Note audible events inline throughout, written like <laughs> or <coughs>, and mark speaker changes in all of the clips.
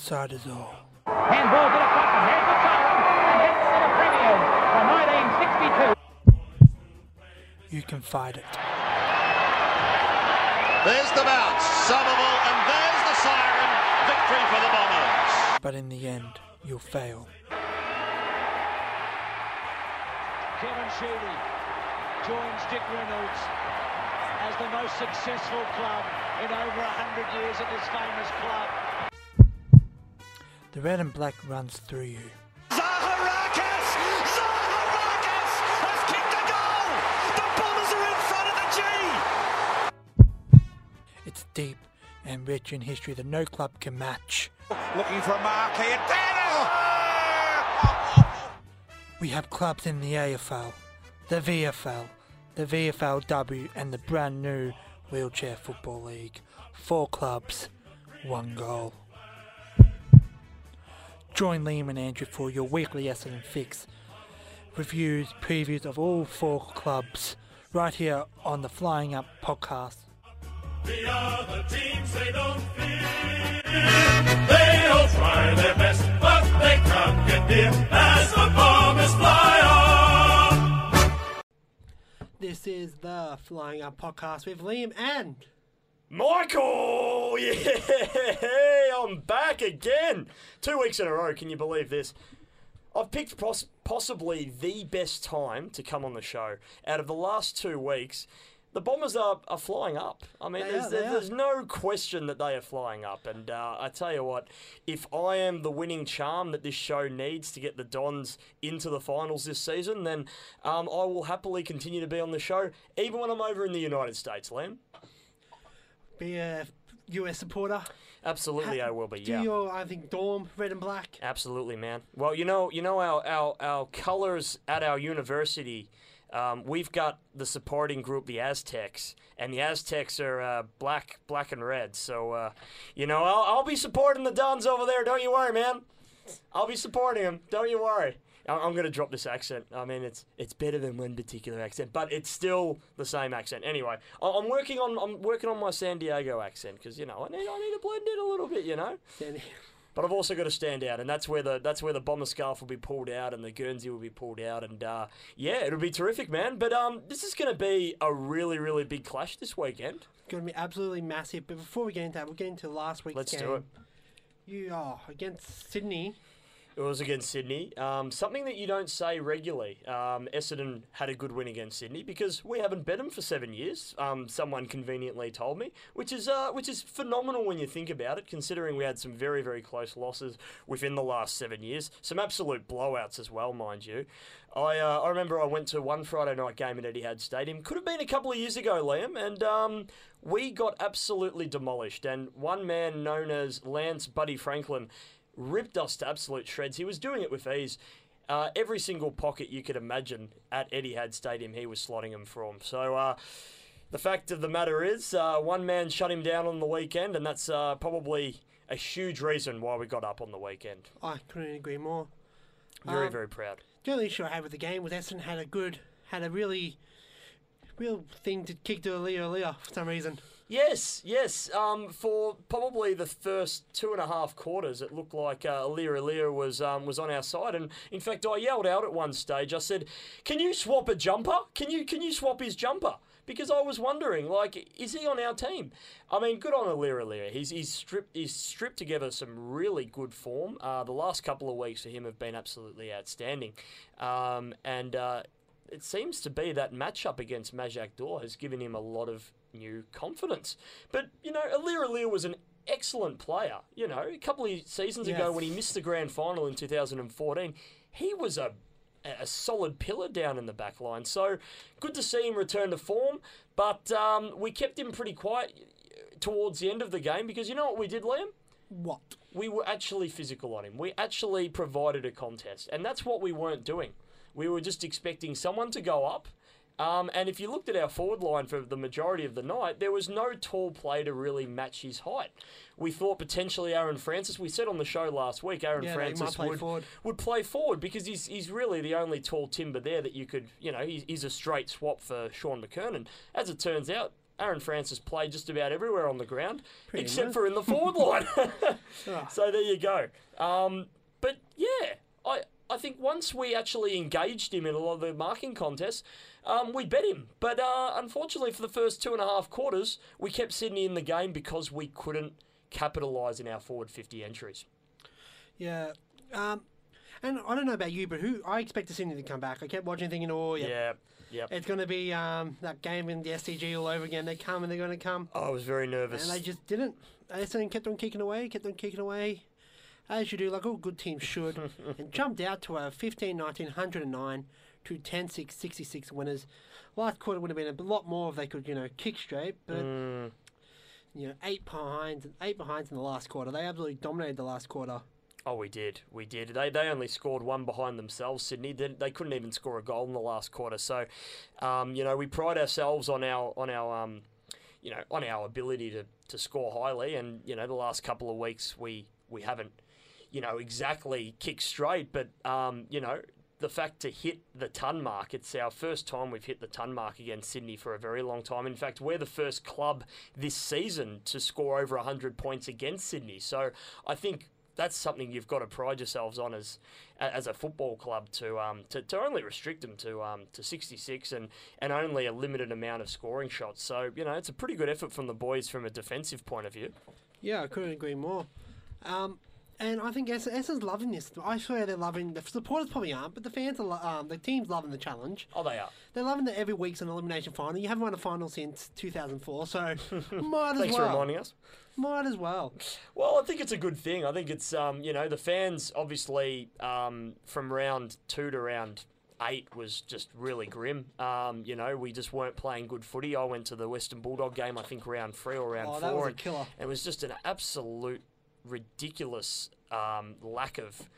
Speaker 1: onside is all.
Speaker 2: Handball to the front, and there's the siren, and it's the premiers for 1962.
Speaker 1: You can fight it.
Speaker 3: There's the bounce. Somerville, and there's the siren. Victory for the Bombers.
Speaker 1: But in the end, you'll fail.
Speaker 4: Kevin Sheedy joins Dick Reynolds as the most successful club in over 100 years at this famous club.
Speaker 1: The red and black runs through you.
Speaker 5: Zaharakis! Zaharakis has kicked a goal! The Bombers are in front of the G!
Speaker 1: It's deep and rich in history that no club can match.
Speaker 5: Looking for a mark here.
Speaker 1: We have clubs in the AFL, the VFL, the VFLW, and the brand new Wheelchair Football League. Four clubs, one goal. Join Liam and Andrew for your weekly Essendon fix. Reviews, previews of all four clubs, right here on the Flying Up podcast.
Speaker 6: The other teams they don't fear. They all try their best, but they can't get near as the bombers fly on.
Speaker 7: This is the Flying Up podcast with Liam and
Speaker 8: Michael! <laughs> Yeah, I'm back again. Two weeks in a row, can you believe this? I've picked pos- possibly the best time to come on the show. Out of the last two weeks, the Bombers are, are flying up. I mean,
Speaker 7: They
Speaker 8: there's,
Speaker 7: are, they
Speaker 8: there-
Speaker 7: are.
Speaker 8: there's no question that they are flying up. And uh, I tell you what, if I am the winning charm that this show needs to get the Dons into the finals this season, then um, I will happily continue to be on the show, even when I'm over in the United States, Liam.
Speaker 7: Be a US supporter.
Speaker 8: Absolutely, I will be.
Speaker 7: Do
Speaker 8: yeah.
Speaker 7: your, I think, dorm red and black.
Speaker 8: Absolutely, man. Well, you know, you know our our, our colours at our university. Um, we've got the supporting group, the Aztecs, and the Aztecs are uh, black, black and red. So, uh, you know, I'll, I'll be supporting the Dons over there. Don't you worry, man. I'll be supporting them. Don't you worry. I'm going to drop this accent. I mean, it's it's better than one particular accent, but it's still the same accent. Anyway, I'm working on I'm working on my San Diego accent because you know I need I need to blend in a little bit. You know. <laughs> But I've also got to stand out, and that's where the that's where the bomber scarf will be pulled out, and the Guernsey will be pulled out, and uh, yeah, it'll be terrific, man. But um, this is going to be a really really big clash this weekend.
Speaker 7: Going to be absolutely massive. But before we get into that, we'll get into last week's
Speaker 8: Let's
Speaker 7: game.
Speaker 8: do it.
Speaker 7: You are against Sydney.
Speaker 8: It was against Sydney. Um, something that you don't say regularly. Um, Essendon had a good win against Sydney because we haven't bet them for seven years. Um, someone conveniently told me, which is uh, which is phenomenal when you think about it, considering we had some very very close losses within the last seven years. Some absolute blowouts as well, mind you. I uh, I remember I went to one Friday night game at Etihad Stadium. Could have been a couple of years ago, Liam, and um, we got absolutely demolished. And one man known as Lance Buddy Franklin ripped us to absolute shreds. He was doing it with ease. Uh, every single pocket you could imagine at Etihad Stadium, he was slotting them from. So uh, the fact of the matter is, uh, one man shut him down on the weekend, and that's uh, probably a huge reason why we got up on the weekend.
Speaker 7: I couldn't agree more.
Speaker 8: Very,
Speaker 7: Um,
Speaker 8: very proud.
Speaker 7: The only issue I had with the game was Essendon had a good, had a really, real thing to kick to Aliir Aliir for some reason.
Speaker 8: Yes, yes. Um, for probably the first two and a half quarters, it looked like uh, Aliir Aliir was um, was on our side, and in fact, I yelled out at one stage. I said, "Can you swap a jumper? Can you can you swap his jumper?" Because I was wondering, like, is he on our team? I mean, good on Aliir Aliir. He's he's stripped he's stripped together some really good form. Uh, the last couple of weeks for him have been absolutely outstanding, um, and. Uh, it seems to be that matchup against Majak Daw has given him a lot of new confidence. But, you know, Aliir Aliir was an excellent player. You know, a couple of seasons ago when he missed the grand final in 2014, he was a a solid pillar down in the back line. So good to see him return to form. But um, we kept him pretty quiet towards the end of the game because you know what we did, Liam?
Speaker 7: What?
Speaker 8: we were actually physical on him. We actually provided a contest, and that's what we weren't doing. We were just expecting someone to go up. Um, and if you looked at our forward line for the majority of the night, there was no tall player to really match his height. We thought potentially Aaron Francis. We said on the show last week, Aaron
Speaker 7: Yeah, that he might
Speaker 8: Francis
Speaker 7: play
Speaker 8: would,
Speaker 7: forward.
Speaker 8: would play forward because he's he's really the only tall timber there that you could, you know, he's, he's a straight swap for Shaun McKernan. As it turns out, Aaron Francis played just about everywhere on the ground,
Speaker 7: Pretty
Speaker 8: except
Speaker 7: much.
Speaker 8: for in the forward line. <laughs> <laughs>
Speaker 7: Ah.
Speaker 8: so there you go. Um, but yeah, I I think once we actually engaged him in a lot of the marking contests, um, we bet him. But uh, unfortunately, for the first two and a half quarters, we kept Sydney in the game because we couldn't capitalise in our forward 50 entries.
Speaker 7: Yeah. Um, and I don't know about you, but who I expect to Sydney to come back. I kept watching, thinking, oh yeah,
Speaker 8: Yeah, yeah.
Speaker 7: it's going to be um, that game in the SCG all over again. They come and they're going to come,
Speaker 8: I was very nervous.
Speaker 7: and they just didn't. Essendon kept on kicking away, kept on kicking away, as you do, like all good teams should, <laughs> and jumped out to a 15 19 109 to 10 6 66 winners. Last quarter would have been a lot more if they could, you know, kick straight, but.
Speaker 8: Mm,
Speaker 7: You know, eight behinds, eight behinds in the last quarter. They absolutely dominated the last quarter.
Speaker 8: Oh, we did. We did. They they only scored one behind themselves, Sydney. They, they couldn't even score a goal in the last quarter. So, um, you know, we pride ourselves on our on our um, you know, on our ability to, to score highly. And you know, the last couple of weeks we we haven't, you know, exactly kicked straight. But um, you know, the fact to hit the ton mark, it's our first time we've hit the ton mark against Sydney for a very long time. In fact, we're the first club this season to score over 100 points against Sydney. So I think that's something you've got to pride yourselves on as as a football club to um, to, to only restrict them to um, to 66 and, and only a limited amount of scoring shots. So you know it's a pretty good effort from the boys from a defensive point of view.
Speaker 7: Yeah, I couldn't agree more. Um, and I think Es- Essendon's loving this. I swear they're loving. The supporters probably aren't, but the fans are. lo- Um, the team's loving the challenge.
Speaker 8: Oh, they are.
Speaker 7: They're loving that every week's an elimination final. You haven't won a final since 2004, so <laughs> might as
Speaker 8: Thanks for reminding us.
Speaker 7: Might as well.
Speaker 8: Well, I think it's a good thing. I think it's um, you know the fans obviously um, from round two to round eight was just really grim. Um, you know we just weren't playing good footy. I went to the Western Bulldog game. I think round three or round
Speaker 7: Oh,
Speaker 8: four.
Speaker 7: that was a killer. and.
Speaker 8: It was just an absolute ridiculous um, lack of.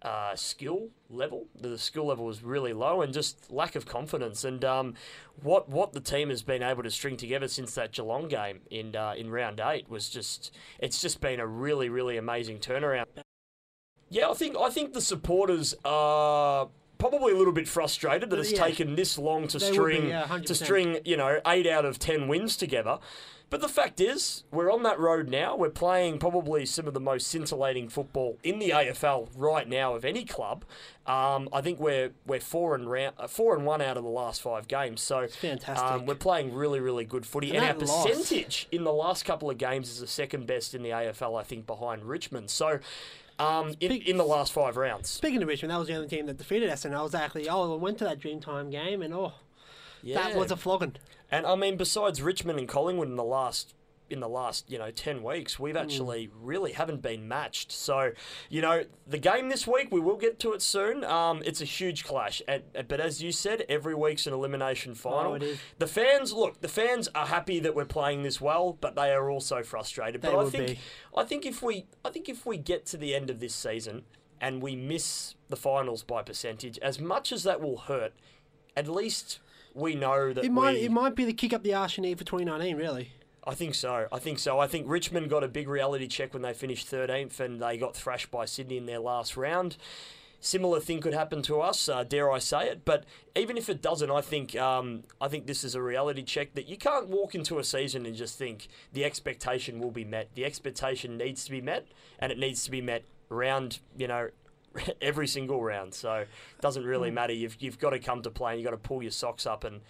Speaker 8: Uh, skill level, the skill level was really low, and just lack of confidence. And um, what what the team has been able to string together since that Geelong game in uh, in round eight was just it's just been a really really amazing turnaround. Yeah, I think I think the supporters are probably a little bit frustrated that it's
Speaker 7: Yeah.
Speaker 8: taken this long to
Speaker 7: They would be,
Speaker 8: string to string you know eight out of ten wins together. But the fact is, we're on that road now. We're playing probably some of the most scintillating football in the AFL right now of any club. Um, I think we're we're four and round, uh, four and one out of the last five games. So
Speaker 7: fantastic.
Speaker 8: Um, we're playing really really good footy,
Speaker 7: And
Speaker 8: and, our
Speaker 7: that loss-
Speaker 8: percentage in the last couple of games is the second best in the AFL. I think behind Richmond. So. Um, in, in the last five rounds.
Speaker 7: Speaking of Richmond, that was the only team that defeated us, and I was actually, oh, I went to that Dreamtime game, and oh, that was a flogging.
Speaker 8: And I mean, besides Richmond and Collingwood in the last in the last you know ten weeks, we've actually really haven't been matched. So you know, the game this week we will get to it soon. Um, it's a huge clash, and, but as you said, every week's an elimination final.
Speaker 7: Oh.
Speaker 8: The fans look. The fans are happy that we're playing this well, but they are also frustrated.
Speaker 7: They
Speaker 8: but I think
Speaker 7: be.
Speaker 8: I think if we I think if we get to the end of this season and we miss the finals by percentage, as much as that will hurt, at least we know that
Speaker 7: It might,
Speaker 8: we,
Speaker 7: it might be the kick up the arse you need for 2019, really.
Speaker 8: I think so. I think so. I think Richmond got a big reality check when they finished 13th and they got thrashed by Sydney in their last round. Similar thing could happen to us, uh, dare I say it. But even if it doesn't, I think um, I think this is a reality check that you can't walk into a season and just think the expectation will be met. The expectation needs to be met, and it needs to be met round, you know, <laughs> every single round. So it doesn't
Speaker 7: Hmm.
Speaker 8: really matter. You've you've got to come to play and you've got to pull your socks up and.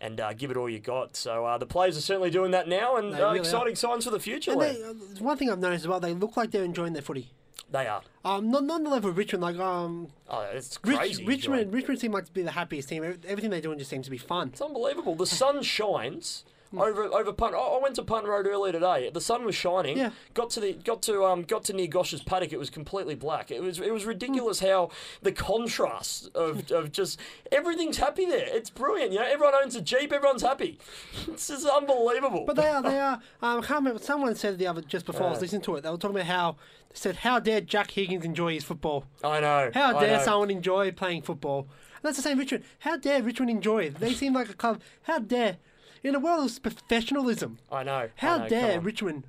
Speaker 8: And uh, give it all you got. So uh, the players are certainly doing that now, and uh,
Speaker 7: really are.
Speaker 8: exciting signs for the future.
Speaker 7: And they, uh, one thing I've noticed as well, they look like they're enjoying their footy.
Speaker 8: They are.
Speaker 7: Um, not, not on the level of Richmond. Like um,
Speaker 8: Oh, it's
Speaker 7: Rich,
Speaker 8: crazy.
Speaker 7: Richmond, Richmond seem like to be the happiest team. Everything they're doing just seems to be fun.
Speaker 8: It's unbelievable. The sun shines
Speaker 7: Hmm.
Speaker 8: Over over punt. I I went to Punt Road earlier today. The sun was shining.
Speaker 7: Yeah.
Speaker 8: Got to the got to um got to near Gosch's paddock. It was completely black. It was it was ridiculous how the contrast of, <laughs> of just everything's happy there. It's brilliant. You know, everyone owns a jeep. Everyone's happy. <laughs> This is unbelievable.
Speaker 7: But they are, they <laughs> are. Um, I can't remember. Someone said the other just before I was
Speaker 8: Uh.
Speaker 7: listening to it. They were talking about how they said, "How dare Jack Higgins enjoy his football?
Speaker 8: I know.
Speaker 7: How
Speaker 8: I
Speaker 7: dare
Speaker 8: know.
Speaker 7: someone enjoy playing football?" And that's the same Richmond. How dare Richmond enjoy it? They seem like a club. How dare, in a world of professionalism,
Speaker 8: I know. I
Speaker 7: how
Speaker 8: know,
Speaker 7: dare. Richmond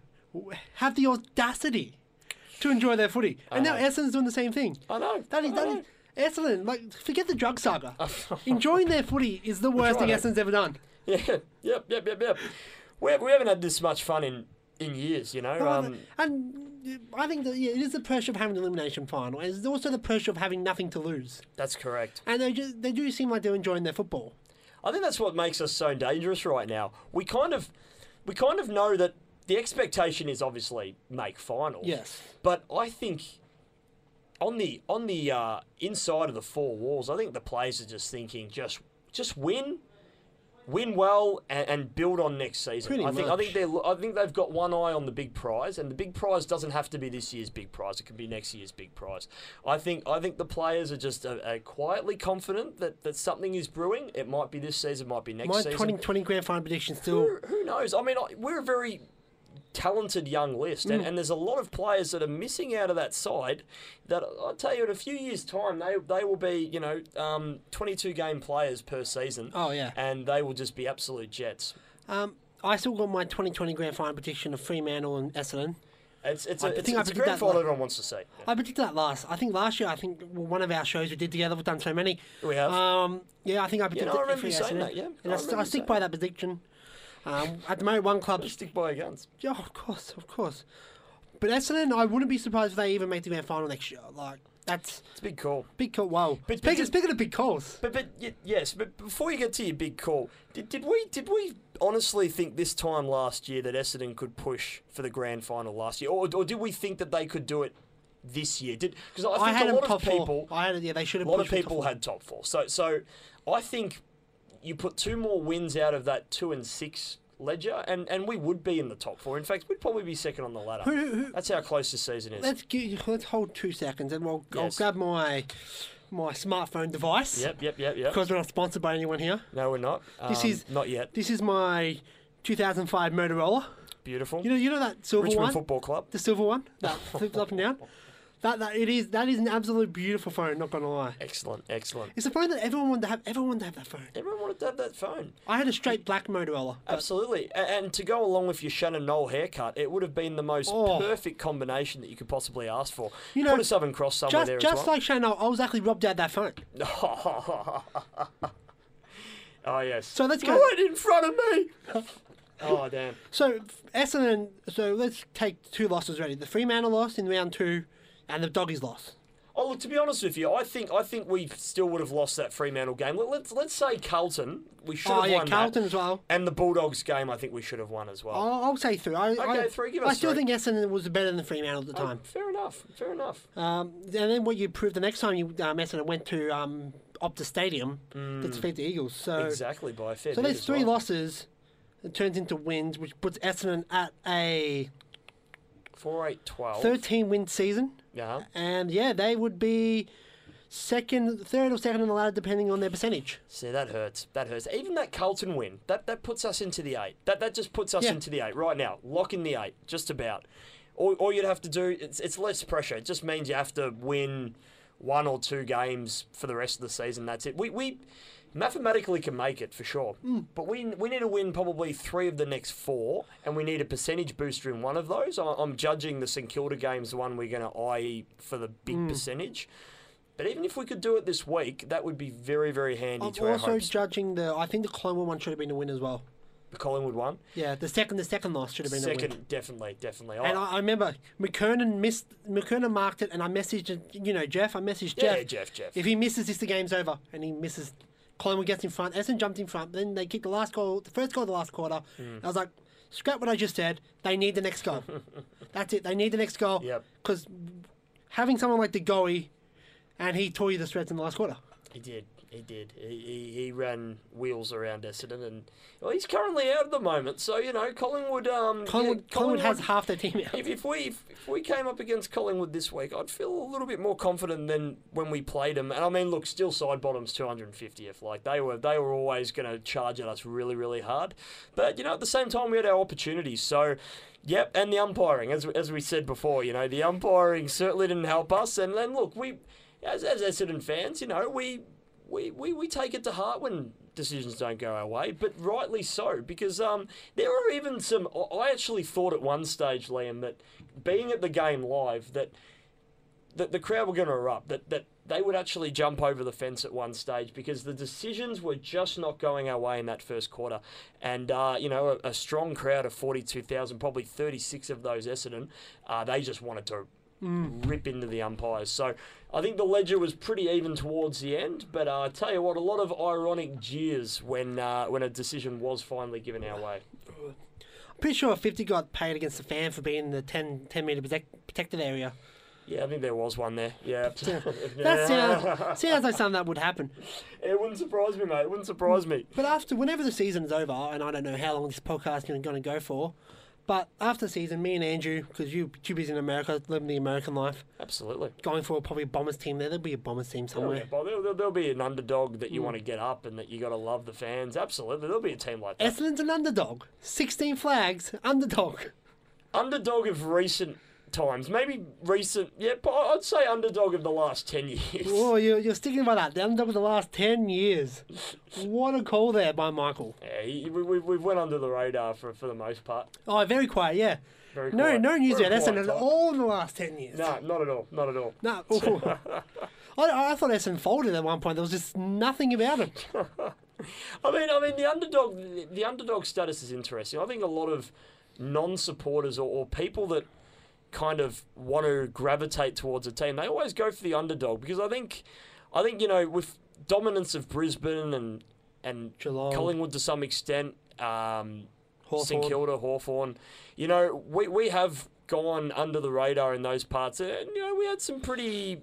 Speaker 7: have the audacity to enjoy their footy? And now. Essendon's doing the same thing.
Speaker 8: I know.
Speaker 7: That is
Speaker 8: I
Speaker 7: that is Essendon. Like forget the drug saga. <laughs> Enjoying their footy is the worst thing. Essendon's ever done. <laughs>
Speaker 8: Yeah, yep, yep, yep, yep. we, we haven't had this much fun in, in years, you know.
Speaker 7: No,
Speaker 8: Um,
Speaker 7: and I think that yeah, it is the pressure of having an elimination final, and it's also the pressure of having nothing to lose.
Speaker 8: that's correct.
Speaker 7: And they just they do seem like they're enjoying their football.
Speaker 8: I think that's what makes us so dangerous right now. We kind of, we kind of know that the expectation is obviously make finals.
Speaker 7: Yes.
Speaker 8: But I think on the on the uh, inside of the four walls, I think the players are just thinking just just win, win well, and, and build on next season.
Speaker 7: Pretty
Speaker 8: I think I think they I think they've got one eye on the big prize, and the big prize doesn't have to be this year's big prize. It can be next year's big prize. I think I think the players are just uh, uh, quietly confident that, that something is brewing. It might be this season, it might be next
Speaker 7: My
Speaker 8: season.
Speaker 7: 2020 grand final prediction still.
Speaker 8: Who, who knows? I mean, I- we're a very talented young list,
Speaker 7: Mm.
Speaker 8: and, and there's a lot of players that are missing out of that side. That I'll tell you, in a few years' time, they they will be, you know, um, 22 game players per season.
Speaker 7: Oh, yeah.
Speaker 8: and they will just be absolute jets.
Speaker 7: Um, I still got my 2020 grand final prediction of Fremantle and Essendon.
Speaker 8: It's it's
Speaker 7: I
Speaker 8: a, it's,
Speaker 7: think I
Speaker 8: it's a
Speaker 7: predicted
Speaker 8: grand final everyone wants to see. Yeah.
Speaker 7: I predicted that last. I think last year, I think one of our shows we did together, we've done so many.
Speaker 8: We have.
Speaker 7: Um, yeah, I think I predicted
Speaker 8: no, I remember you saying
Speaker 7: Essendon.
Speaker 8: that, yeah.
Speaker 7: And
Speaker 8: I
Speaker 7: I, I stick by that prediction. Um, at the moment, one club.
Speaker 8: Stick by your guns.
Speaker 7: Yeah, of course, of course. But Essendon, I wouldn't be surprised if they even make the grand final next year. Like that's
Speaker 8: It's a big call.
Speaker 7: big call. Wow.
Speaker 8: But- but
Speaker 7: speaking,
Speaker 8: just-
Speaker 7: speaking of big calls,
Speaker 8: But but y- yes, but before you get to your big call, did, did we did we honestly think this time last year that Essendon could push for the grand final last year, or, or did we think that they could do it this year? Did because I think
Speaker 7: I
Speaker 8: a lot of people,
Speaker 7: four. I had. Yeah, they should have.
Speaker 8: a lot of people had top four. So so I think you put two more wins out of that two and six ledger, and, and we would be in the top four. In fact, we'd probably be second on the ladder.
Speaker 7: Who- who-
Speaker 8: That's how close this season is.
Speaker 7: Let's give, let's hold two seconds, and we'll I'll grab my my smartphone device.
Speaker 8: Yep, yep, yep, yep.
Speaker 7: Because we're not sponsored by anyone here.
Speaker 8: No, we're not.
Speaker 7: This
Speaker 8: Um,
Speaker 7: is-
Speaker 8: not yet.
Speaker 7: This is my 2005 Motorola.
Speaker 8: Beautiful.
Speaker 7: You know, you know that silver
Speaker 8: Richmond
Speaker 7: one,
Speaker 8: Football Club.
Speaker 7: the silver one that flips up and down. <laughs> That, that it is that is an absolute beautiful phone. Not gonna lie,
Speaker 8: Excellent, excellent.
Speaker 7: it's a phone that everyone wanted to have. Everyone wanted to have that phone.
Speaker 8: Everyone wanted to have that phone.
Speaker 7: I had a straight black Motorola.
Speaker 8: Absolutely. A- And to go along with your Shannon Noll haircut, it would have been the most
Speaker 7: Oh.
Speaker 8: perfect combination that you could possibly ask for.
Speaker 7: You know,
Speaker 8: Put a Southern Cross somewhere
Speaker 7: just
Speaker 8: there
Speaker 7: just
Speaker 8: as well.
Speaker 7: like Chanel, I was actually robbed out that phone. <laughs>
Speaker 8: oh, yes.
Speaker 7: So let's go-
Speaker 8: Right in front of me. <laughs> oh, damn.
Speaker 7: So Essendon. So let's take two losses already. The Fremantle loss in round two, and the Doggies lost.
Speaker 8: Oh, look, to be honest with you, I think I think we still would have lost that Fremantle game. Let, let's let's say Carlton, we should
Speaker 7: Oh
Speaker 8: have
Speaker 7: yeah,
Speaker 8: won
Speaker 7: Carlton
Speaker 8: that.
Speaker 7: as well.
Speaker 8: And the Bulldogs game, I think we should have won as well.
Speaker 7: I'll, I'll say three. I, I,
Speaker 8: three, give us I
Speaker 7: still
Speaker 8: three.
Speaker 7: think Essendon was better than Fremantle at the
Speaker 8: Oh,
Speaker 7: time.
Speaker 8: fair enough. Fair enough.
Speaker 7: Um, and then what you proved the next time you um, Essendon went to um, Optus Stadium to defeat the Eagles. So
Speaker 8: Mm. Exactly by a fair
Speaker 7: so there's three
Speaker 8: well.
Speaker 7: losses. It turns into wins, which puts Essendon at a
Speaker 8: Four, eight, twelve.
Speaker 7: 13 win season.
Speaker 8: Yeah.
Speaker 7: And yeah, they would be second, third, or second on the ladder, depending on their percentage.
Speaker 8: See, that hurts. That hurts. Even that Carlton win, that, that puts us into the eight. That that just puts us
Speaker 7: Yeah.
Speaker 8: into the eight right now. Lock in the eight, just about. All, all you'd have to do, it's, it's less pressure. It just means you have to win one or two games for the rest of the season. That's it. We, we mathematically can make it for sure.
Speaker 7: Mm.
Speaker 8: But we, we need to win probably three of the next four, and we need a percentage booster in one of those. I, I'm judging the St Kilda game's the one we're going to eye for the big
Speaker 7: Mm.
Speaker 8: percentage. But even if we could do it this week, that would be very, very handy
Speaker 7: I'm
Speaker 8: to
Speaker 7: also judging the. I think the Collingwood one should have been a win as well.
Speaker 8: The Collingwood one.
Speaker 7: Yeah, the second, the second loss should have been a win.
Speaker 8: Second, definitely, definitely.
Speaker 7: And I, I remember McKernan missed. McKernan marked it, and I messaged you know Jeff. I messaged
Speaker 8: yeah,
Speaker 7: Jeff.
Speaker 8: Jeff, Jeff.
Speaker 7: If he misses this, the game's over, and he misses. Collingwood gets in front. Essendon jumped in front. Then they kicked the last goal, the first goal of the last quarter.
Speaker 8: Hmm.
Speaker 7: I was like, scrap what I just said. They need the next goal. <laughs> That's it. They need the next goal.
Speaker 8: Yep.
Speaker 7: Because having someone like De Goey, and he tore you the threads in the last quarter.
Speaker 8: He did. He did. He, he, he ran wheels around Essendon, and well, he's currently out at the moment. So you know, Collingwood. Um,
Speaker 7: Collingwood,
Speaker 8: yeah,
Speaker 7: Collingwood has half their team out.
Speaker 8: If, if we if, if we came up against Collingwood this week, I'd feel a little bit more confident than when we played them. And I mean, look, Steele Sidebottom's 250th. Like they were, they were always going to charge at us really, really hard. But you know, at the same time, we had our opportunities. So. Yep, and the umpiring, as, as we said before, you know, the umpiring certainly didn't help us. And then look, we, as, as Essendon fans, you know, we, we, we, we take it to heart when decisions don't go our way, but rightly so, because um, there are even some. I- actually thought at one stage, Liam, that being at the game live, that that the crowd were going to erupt, that, that they would actually jump over the fence at one stage because the decisions were just not going our way in that first quarter. And, uh, you know, a, a strong crowd of 42,000, probably 36 of those Essendon, uh, they just wanted to rip into the umpires. So I think the ledger was pretty even towards the end. But uh, I tell you what, a lot of ironic jeers when, uh, when a decision was finally given our way.
Speaker 7: I'm Pretty sure 50 got paid against the fan for being in the 10, 10 metre protect, protected area.
Speaker 8: Yeah, I think there was one there. Yeah. <laughs> <laughs>
Speaker 7: That sounds, sounds like something that would happen.
Speaker 8: It wouldn't surprise me, mate. It wouldn't surprise me.
Speaker 7: But after, whenever the season is over, and I don't know how long this podcast is going to go for, but after the season, me and Andrew, because you too busy in America, living the American life,
Speaker 8: Absolutely.
Speaker 7: going for a probably Bombers team there. There'll be a Bombers team
Speaker 8: yeah,
Speaker 7: somewhere.
Speaker 8: there'll, there'll, there'll be an underdog that you mm. want to get up and that you got to love the fans. Absolutely. There'll be a team like that.
Speaker 7: Essendon's an underdog. 16 flags, underdog.
Speaker 8: underdog of recent times. Maybe recent, yeah, but I'd say underdog of the last 10 years.
Speaker 7: Oh, <laughs> you're, you're sticking by that. The underdog of the last 10 years. What a call there by Michael.
Speaker 8: Yeah, he, we, we, we've went under the radar for, for the most part.
Speaker 7: Oh, very quiet, yeah.
Speaker 8: Very
Speaker 7: No,
Speaker 8: quiet.
Speaker 7: no news Essendon at all in the last 10 years.
Speaker 8: No, not at all. Not at all.
Speaker 7: No. <laughs> I, I thought Essendon folded at one point. There was just nothing about it. <laughs>
Speaker 8: I mean, I mean, the underdog, the, the underdog status is interesting. I think a lot of non-supporters or, or people that kind of want to gravitate towards a team, they always go for the underdog because I think, I think you know, with dominance of Brisbane and and
Speaker 7: Geelong.
Speaker 8: Collingwood to some extent, um, St
Speaker 7: Hawthorn.
Speaker 8: Kilda, Hawthorn, you know, we we have gone under the radar in those parts, and you know, we had some pretty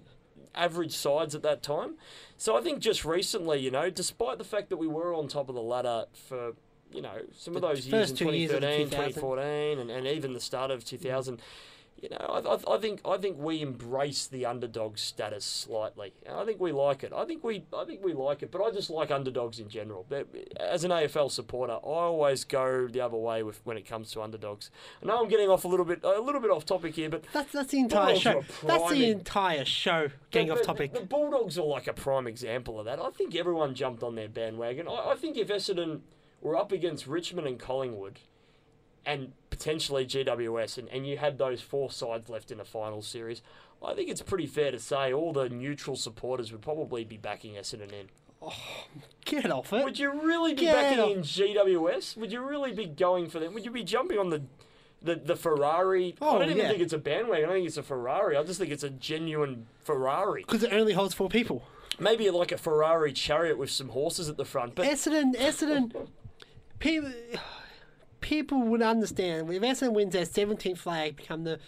Speaker 8: average sides at that time. So I think just recently, you know, despite the fact that we were on top of the ladder for, you know, some of those years
Speaker 7: first
Speaker 8: in
Speaker 7: two years of
Speaker 8: 2013,
Speaker 7: 2000.
Speaker 8: 2014, and, and even the start of 2000, you know, I, I, I think I think we embrace the underdog status slightly. I think we like it. I think we I think we like it, but I just like underdogs in general. But As an AFL supporter, I always go the other way with when it comes to underdogs. I know I'm getting off a little bit a little bit off topic here, but
Speaker 7: That's, that's the entire show. That's the entire show getting
Speaker 8: but-
Speaker 7: off topic.
Speaker 8: The Bulldogs are like a prime example of that. I think everyone jumped on their bandwagon. I, I think if Essendon were up against Richmond and Collingwood, and potentially GWS, and, and you had those four sides left in the final series, I think it's pretty fair to say all the neutral supporters would probably be backing Essendon in.
Speaker 7: Oh, get off it.
Speaker 8: Would you really be
Speaker 7: Get
Speaker 8: backing
Speaker 7: off.
Speaker 8: in GWS? Would you really be going for them? Would you be jumping on the the, the Ferrari? I
Speaker 7: Oh,
Speaker 8: don't even
Speaker 7: yeah.
Speaker 8: think it's a bandwagon. I don't think it's a Ferrari. I just think it's a genuine Ferrari.
Speaker 7: Because it only holds four people.
Speaker 8: Maybe like a Ferrari chariot with some horses at the front. But
Speaker 7: Essendon, Essendon, <laughs> people, people would understand if Essendon wins their 17th flag, become the,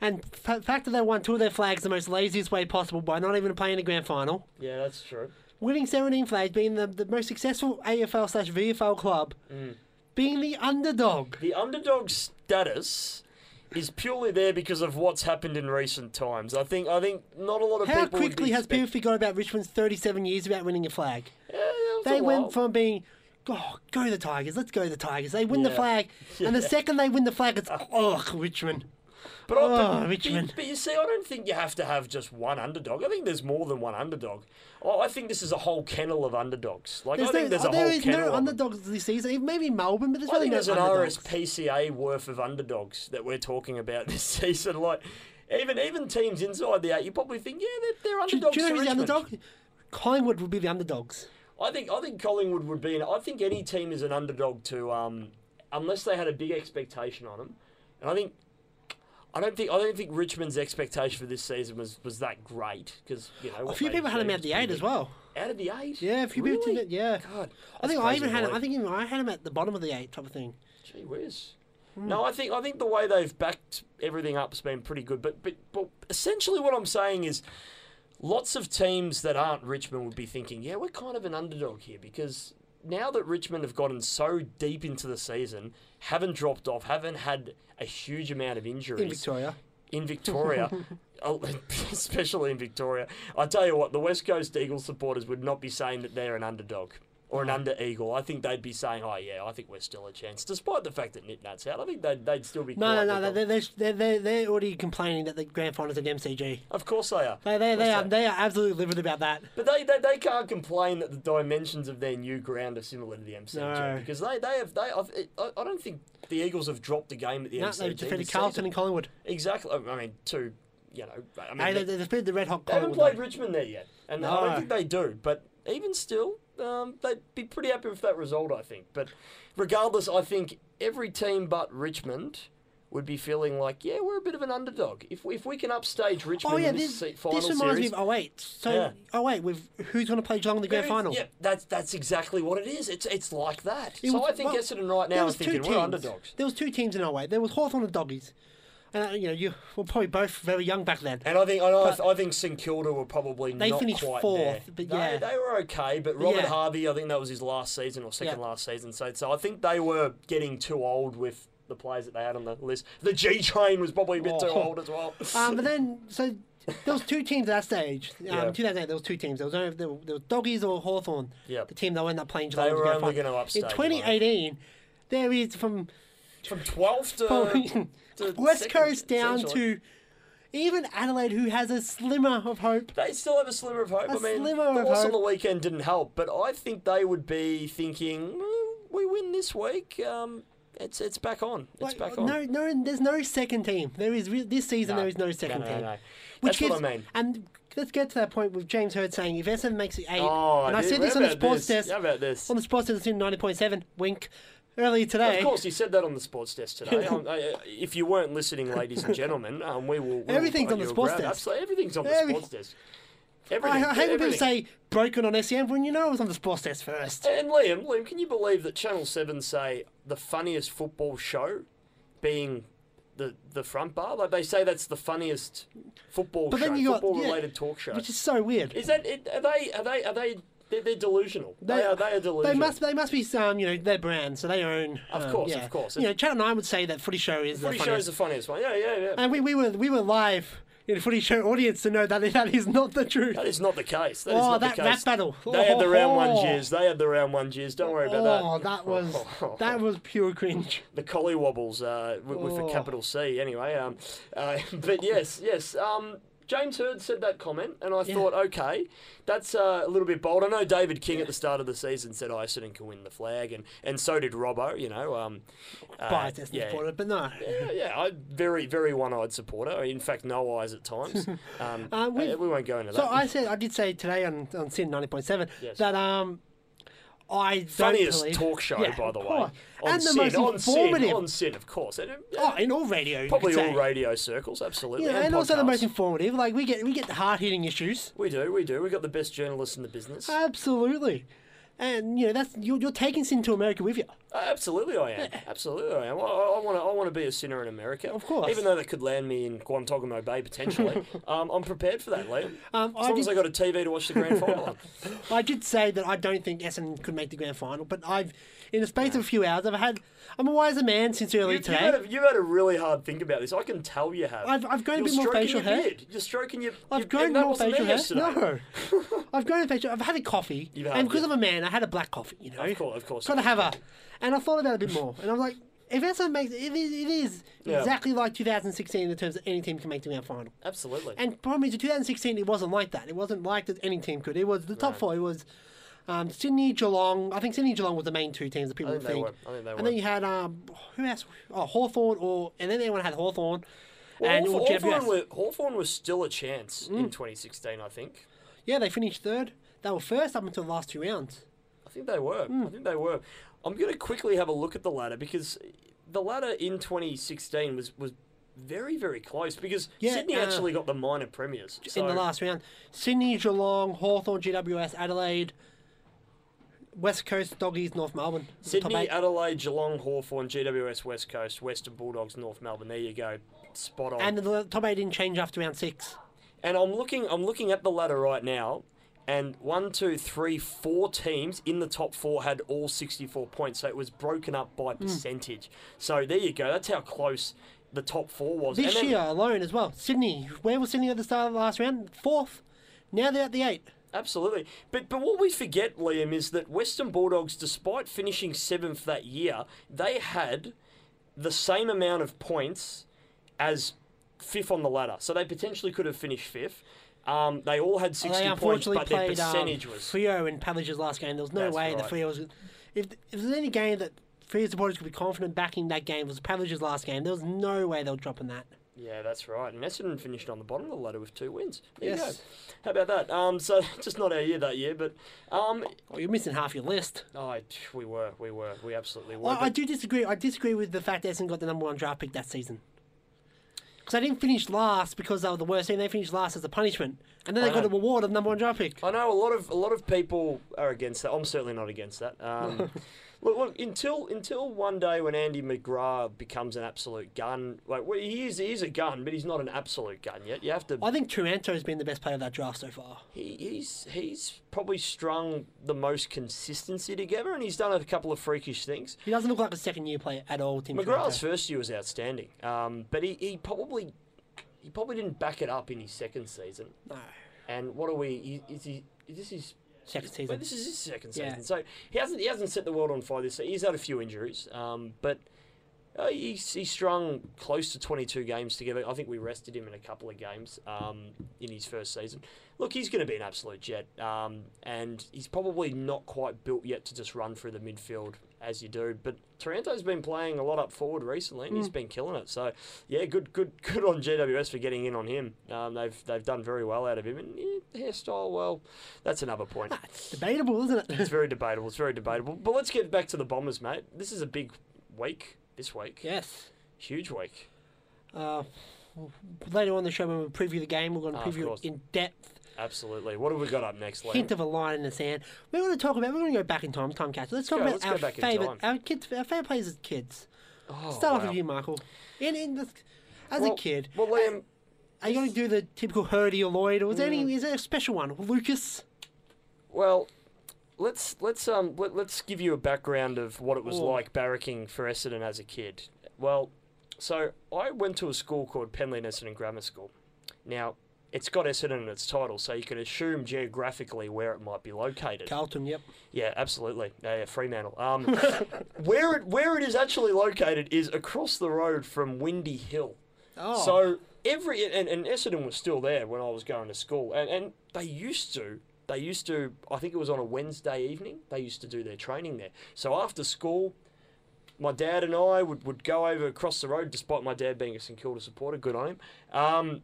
Speaker 7: and f- fact that they won two of their flags the most laziest way possible by not even playing the grand final,
Speaker 8: yeah, that's true.
Speaker 7: winning 17 flags, being the, the most successful AFL slash VFL club,
Speaker 8: Mm.
Speaker 7: being the underdog.
Speaker 8: The underdog status is purely there because of what's happened in recent times. I think I think not a lot of
Speaker 7: How
Speaker 8: people. would
Speaker 7: quickly has people forgot about Richmond's 37 years without winning a flag?
Speaker 8: Yeah,
Speaker 7: They went from being, oh, go the Tigers, let's go the Tigers. They win the
Speaker 8: Yeah.
Speaker 7: flag, <laughs> and the second they win the flag, it's, oh, Richmond.
Speaker 8: But, I,
Speaker 7: Oh,
Speaker 8: but, but,
Speaker 7: Richmond.
Speaker 8: but you see, I don't think you have to have just one underdog. I think there's more than one underdog. I I think this is a whole kennel of underdogs. Like I think there's a
Speaker 7: there
Speaker 8: whole
Speaker 7: is
Speaker 8: kennel.
Speaker 7: no
Speaker 8: of them.
Speaker 7: underdogs this season. Even Maybe Melbourne, but there's
Speaker 8: I
Speaker 7: really
Speaker 8: think
Speaker 7: no
Speaker 8: there's an
Speaker 7: underdogs.
Speaker 8: RSPCA worth of underdogs that we're talking about <laughs> this season. Like even even teams inside the eight, you probably think, yeah, they're, they're
Speaker 7: Do,
Speaker 8: underdogs.
Speaker 7: do you know
Speaker 8: to
Speaker 7: who's the
Speaker 8: Richmond.
Speaker 7: underdog? Collingwood would be the underdogs.
Speaker 8: I think I think Collingwood would be. An, I think any team is an underdog to, um, unless they had a big expectation on them. And I think I don't think I don't think Richmond's expectation for this season was, was that great because you know
Speaker 7: A few people had him out the eight as well.
Speaker 8: Out of the eight,
Speaker 7: Yeah, a few
Speaker 8: really?
Speaker 7: people did it. Yeah,
Speaker 8: God,
Speaker 7: I think I even had him. I think even I had him at the bottom of the eight type of thing.
Speaker 8: Gee whiz.
Speaker 7: Hmm.
Speaker 8: No, I think I think the way they've backed everything up has been pretty good. But but but essentially, what I'm saying is, lots of teams that aren't Richmond would be thinking, yeah, we're kind of an underdog here because now that Richmond have gotten so deep into the season, haven't dropped off, haven't had a huge amount of injuries
Speaker 7: In Victoria.
Speaker 8: in Victoria, <laughs> oh, <laughs> especially in Victoria. I tell you what, the West Coast Eagles supporters would not be saying that they're an underdog or an mm. under Eagle. I think they'd be saying, "Oh yeah, I think we're still a chance," despite the fact that Nic Nat's out. I think they'd, they'd still be.
Speaker 7: No,
Speaker 8: quite
Speaker 7: no, no.
Speaker 8: the
Speaker 7: They're, they're, they're, they're already complaining that the grand finals at MCG.
Speaker 8: Of course they are.
Speaker 7: They, they, they, are, they are absolutely livid about that.
Speaker 8: But they, they, they can't complain that the dimensions of their new ground are similar to the MCG
Speaker 7: No.
Speaker 8: because they, they have they I've, I, I don't think the Eagles have dropped a game at the
Speaker 7: No,
Speaker 8: MCG.
Speaker 7: they've defeated Carlton and Collingwood.
Speaker 8: Exactly. I mean, two you know, I mean,
Speaker 7: Hey,
Speaker 8: they,
Speaker 7: they, they've been the red hot
Speaker 8: they haven't played Richmond there yet, and I don't think they do. But even still, um, they'd be pretty happy with that result, I think. But regardless, I think every team but Richmond would be feeling like, yeah, we're a bit of an underdog. If we, if we can upstage Richmond
Speaker 7: Oh yeah,
Speaker 8: in this,
Speaker 7: this,
Speaker 8: final
Speaker 7: this reminds
Speaker 8: series,
Speaker 7: me of 08. So
Speaker 8: Yeah.
Speaker 7: 08 with who's going to play Geelong in the grand final?
Speaker 8: Yeah, that's that's exactly what it is. It's it's like that.
Speaker 7: It
Speaker 8: so
Speaker 7: was-
Speaker 8: I think
Speaker 7: well,
Speaker 8: Essendon right now
Speaker 7: is
Speaker 8: thinking we're underdogs.
Speaker 7: There was two teams in 08. There was Hawthorn and Doggies. And uh, you know, you were probably both very young back then.
Speaker 8: And I think I, know, I think St Kilda were probably
Speaker 7: They
Speaker 8: not
Speaker 7: finished
Speaker 8: quite
Speaker 7: fourth,
Speaker 8: there.
Speaker 7: but
Speaker 8: they,
Speaker 7: yeah.
Speaker 8: they were okay. But Robert
Speaker 7: Yeah.
Speaker 8: Harvey, I think that was his last season or second
Speaker 7: Yeah.
Speaker 8: last season. So so I think they were getting too old with the players that they had on the list. The G Train was probably a bit too
Speaker 7: Oh.
Speaker 8: old as well. <laughs>
Speaker 7: Um, but then, so there was two teams at that stage. Um,
Speaker 8: Yeah.
Speaker 7: 2008, there was two teams. There was only there, were- there was Doggies or Hawthorn.
Speaker 8: Yep.
Speaker 7: The team that ended up playing Geelong.
Speaker 8: They were only gonna upstage
Speaker 7: In
Speaker 8: Geelong.
Speaker 7: 2018, there is from
Speaker 8: From 12 to, <laughs>
Speaker 7: from
Speaker 8: to
Speaker 7: West Coast down to even Adelaide, who has a slimmer of hope.
Speaker 8: They still have a slimmer of hope.
Speaker 7: A
Speaker 8: I mean, the
Speaker 7: of
Speaker 8: loss on the weekend didn't help, but I think they would be thinking, "Mm, we win this week. Um, it's it's back on. It's
Speaker 7: Like,
Speaker 8: back on.
Speaker 7: no, no, there's no second team. There is re- this season.
Speaker 8: No.
Speaker 7: There is no second
Speaker 8: no, no,
Speaker 7: team.
Speaker 8: no.
Speaker 7: Which
Speaker 8: That's what
Speaker 7: gives-
Speaker 8: I mean.
Speaker 7: And let's get to that point with James Hird saying if Essendon makes it eight,
Speaker 8: Oh,
Speaker 7: and I
Speaker 8: dude,
Speaker 7: said this on the sports
Speaker 8: this?
Speaker 7: desk.
Speaker 8: How about this?
Speaker 7: On the sports desk in ninety point seven. Wink. Earlier today.
Speaker 8: Of course, you said that on the sports desk today. <laughs> Um, I- I- if you weren't listening, ladies and gentlemen, um, we will. we will
Speaker 7: Everything's on the sports desk.
Speaker 8: Absolutely, everything's on the
Speaker 7: Every-
Speaker 8: sports desk.
Speaker 7: I,
Speaker 8: Everything.
Speaker 7: I hate when people say broken on SEN when you know it was on the sports desk first.
Speaker 8: And Liam, Liam, can you believe that Channel Seven say the funniest football show, being the the front bar? Like they say that's the funniest football
Speaker 7: But
Speaker 8: show,
Speaker 7: then you got-
Speaker 8: football
Speaker 7: yeah,
Speaker 8: related talk show.
Speaker 7: Which is so weird.
Speaker 8: Is that? Are they? Are they? Are they? They're, they're delusional. They, are. They are delusional.
Speaker 7: They must. They must be some. You know, their brand, so they own.
Speaker 8: Of
Speaker 7: um,
Speaker 8: course,
Speaker 7: yeah.
Speaker 8: of course.
Speaker 7: You know, Channel Nine would say that Footy Show is
Speaker 8: Footy
Speaker 7: the
Speaker 8: show is the funniest one. Yeah, yeah, yeah.
Speaker 7: And we, we were we were live in the Footy Show audience to know that that is not the truth.
Speaker 8: That is not the case. That is
Speaker 7: Oh,
Speaker 8: not
Speaker 7: that
Speaker 8: case.
Speaker 7: battle.
Speaker 8: They had the round one
Speaker 7: Oh.
Speaker 8: jeers. They had the round one jeers. Don't worry about
Speaker 7: Oh,
Speaker 8: that.
Speaker 7: that was <laughs> that was pure cringe.
Speaker 8: the collie wobbles uh, with, with
Speaker 7: Oh.
Speaker 8: a capital C. Anyway, um, uh, <laughs> but yes, yes. Um, James Hird said that comment, and I thought, okay, that's uh, a little bit bold. I know David King at the start of the season said Essendon can win the flag, and, and so did Robbo. You know, um, uh,
Speaker 7: Biased as
Speaker 8: yeah,
Speaker 7: supporter, but no.
Speaker 8: yeah, yeah, I very, very one-eyed supporter. In fact, no eyes at times. <laughs> Um,
Speaker 7: Uh, we-
Speaker 8: we won't go into
Speaker 7: So
Speaker 8: that.
Speaker 7: I said I did say today on on SYN ninety point seven
Speaker 8: Yes.
Speaker 7: that um I don't
Speaker 8: Funniest
Speaker 7: believe-
Speaker 8: talk show,
Speaker 7: Yeah,
Speaker 8: by the way. On
Speaker 7: and the
Speaker 8: SYN,
Speaker 7: most
Speaker 8: on SYN,
Speaker 7: informative.
Speaker 8: on SYN, of course. And, uh,
Speaker 7: oh, in all radio,
Speaker 8: probably all radio circles, absolutely.
Speaker 7: You know,
Speaker 8: and
Speaker 7: and also the most informative. Like we get we get the hard hitting issues.
Speaker 8: We do, we do. We've got the best journalists in the business.
Speaker 7: Absolutely. And you know that's you're, you're taking SYN to America with you.
Speaker 8: Absolutely, I am. Absolutely, I am. I, want to. I want to be a sinner in America.
Speaker 7: Of course.
Speaker 8: Even though that could land me in Guantanamo Bay potentially. <laughs> um, I'm prepared for that, Liam.
Speaker 7: Um,
Speaker 8: as
Speaker 7: I
Speaker 8: long as I got a TV to watch the grand <laughs> final.
Speaker 7: I did say that I don't think Essendon could make the grand final, but I've in the space of a few hours I've had I'm a wiser man since earlier
Speaker 8: You, you've,
Speaker 7: today.
Speaker 8: had a, you've had a really hard think about this. I can tell you have.
Speaker 7: I've- I've grown a bit more facial hair.
Speaker 8: beard. You're stroking your.
Speaker 7: I've
Speaker 8: your,
Speaker 7: grown more facial hair. No, <laughs> I've grown facial. I've had a coffee,
Speaker 8: You have,
Speaker 7: and because
Speaker 8: yeah.
Speaker 7: I'm a man, I had a black coffee. You know,
Speaker 8: Of course, of course.
Speaker 7: Got to have a, and I thought about it a bit more, and I'm like, if Essendon makes it, is, it is
Speaker 8: Yeah.
Speaker 7: exactly like 2016 in the terms that any team can make to the grand final.
Speaker 8: Absolutely.
Speaker 7: And problem is, in 2016, it wasn't like that. It wasn't like that any team could. It was the top
Speaker 8: No.
Speaker 7: four. It was um, Sydney, Geelong. I think Sydney, Geelong was the main two teams that people
Speaker 8: I
Speaker 7: would
Speaker 8: think
Speaker 7: think.
Speaker 8: were. I think they
Speaker 7: and
Speaker 8: were.
Speaker 7: then you had um, who else? Oh, Hawthorn, or and then everyone had Hawthorn.
Speaker 8: Well,
Speaker 7: and or
Speaker 8: Hawthorn,
Speaker 7: GWS.
Speaker 8: were, Hawthorn was still a chance
Speaker 7: Mm.
Speaker 8: in 2016, I think.
Speaker 7: Yeah, they finished third. They were first up until the last two rounds.
Speaker 8: I think they were.
Speaker 7: Hmm.
Speaker 8: I think they were. I'm going to quickly have a look at the ladder because the ladder in 2016 was, was very, very close because
Speaker 7: Yeah,
Speaker 8: Sydney
Speaker 7: uh,
Speaker 8: actually got the minor premiers. So,
Speaker 7: in the last round. Sydney, Geelong, Hawthorn, GWS, Adelaide, West Coast, Doggies, North Melbourne.
Speaker 8: Sydney. Adelaide, Geelong, Hawthorn, GWS, West Coast, Western Bulldogs, North Melbourne. There you go. Spot on.
Speaker 7: and the top eight didn't change after round six.
Speaker 8: And I'm looking I'm looking at the ladder right now, and one, two, three, four teams in the top four had all 64 points. So it was broken up by
Speaker 7: Hmm.
Speaker 8: percentage. So there you go. That's how close the top four was.
Speaker 7: This
Speaker 8: then-
Speaker 7: year alone as well. Sydney, where was Sydney at the start of the last round? Fourth. Now they're at the eight.
Speaker 8: Absolutely. But but what we forget, Liam, is that Western Bulldogs, despite finishing seventh that year, they had the same amount of points as fifth on the ladder. So they potentially could have finished fifth. Um, they all had 60
Speaker 7: they
Speaker 8: points, but their
Speaker 7: played um,
Speaker 8: percentage was.
Speaker 7: Freo in Pavlich's last game. There was no
Speaker 8: That's
Speaker 7: way
Speaker 8: right.
Speaker 7: the Freo was. If, if there's any game that Freo supporters could be confident backing that game was Pavlich's last game, there was no way they were dropping that.
Speaker 8: Yeah, that's right. And Essendon finished on the bottom of the ladder with two wins. There you
Speaker 7: Yes.
Speaker 8: go. How about that? Um, so <laughs> just not our year that year, but um,
Speaker 7: Oh, you're missing half your list.
Speaker 8: oh, we were, we were, we absolutely were.
Speaker 7: I, I do disagree. I disagree with the fact that Essendon got the number one draft pick that season. Because they didn't finish last because they were the worst team. They finished last as a punishment, and then they got a reward of number one draft pick.
Speaker 8: I know a lot of a lot of people are against that. I'm certainly not against that. Um, <laughs> look, look, until until one day when Andy McGrath becomes an absolute gun, like well, he is he is a gun, but he's not an absolute gun yet. You have to.
Speaker 7: I think Taranto's been the best player of that draft so far.
Speaker 8: He, he's he's probably strung the most consistency together, and he's done a couple of freakish things.
Speaker 7: He doesn't look like a second year player at all. Tim
Speaker 8: McGrath's
Speaker 7: Taranto.
Speaker 8: first year was outstanding, um, but he, he probably he probably didn't back it up in his second season.
Speaker 7: No,
Speaker 8: And what are we? Is he? Is this his
Speaker 7: second season.
Speaker 8: this is his second
Speaker 7: Yeah.
Speaker 8: season, so he hasn't he hasn't set the world on fire this. Season. He's had a few injuries, um, but uh, he's he's strung close to 22 games together. I think we rested him in a couple of games um, in his first season. Look, he's going to be an absolute jet, um, and he's probably not quite built yet to just run through the midfield as you do. But Taranto's been playing a lot up forward recently, and he's been killing it. So yeah, good good <laughs> good on GWS for getting in on him. Um, they've they've done very well out of him, and yeah, hairstyle. Well, that's another point.
Speaker 7: It's debatable, isn't it?
Speaker 8: It's very <laughs> debatable. It's very debatable. But let's get back to the Bombers, mate. This is a big week this week.
Speaker 7: yes.
Speaker 8: Huge week.
Speaker 7: Uh, later on the show, when we preview the game, we're going to
Speaker 8: Ah,
Speaker 7: preview it in depth.
Speaker 8: Absolutely. What have we got up next, Liam?
Speaker 7: Hint of a line in the sand. We're going to talk about. We're going to go back in time, time catch. Let's talk
Speaker 8: go,
Speaker 7: about
Speaker 8: let's go
Speaker 7: our
Speaker 8: back in
Speaker 7: favorite,
Speaker 8: time.
Speaker 7: our kids, our favorite players as kids.
Speaker 8: Oh,
Speaker 7: Start off
Speaker 8: wow.
Speaker 7: with you, Michael. In, in the, as
Speaker 8: Well-
Speaker 7: a kid,
Speaker 8: Well, Liam,
Speaker 7: are you going to do the typical Hirdy or Lloyd, or was there
Speaker 8: Mm.
Speaker 7: any? Is there a special one? Lucas.
Speaker 8: well, let's let's um let, let's give you a background of what it was
Speaker 7: Oh.
Speaker 8: like barracking for Essendon as a kid. Well, so I went to a school called Penleigh and Essendon Grammar School. Now, it's got Essendon in its title, so you can assume geographically where it might be located.
Speaker 7: Carlton. Yep.
Speaker 8: Yeah, absolutely. Yeah, yeah, Fremantle. Um, <laughs> where it where it is actually located is across the road from Windy Hill.
Speaker 7: Oh.
Speaker 8: So every and, and Essendon was still there when I was going to school, and and they used to. They used to. I think it was on a Wednesday evening. They used to do their training there. So after school, my dad and I would, would go over across the road, despite my dad being a St Kilda supporter. Good on him. Um,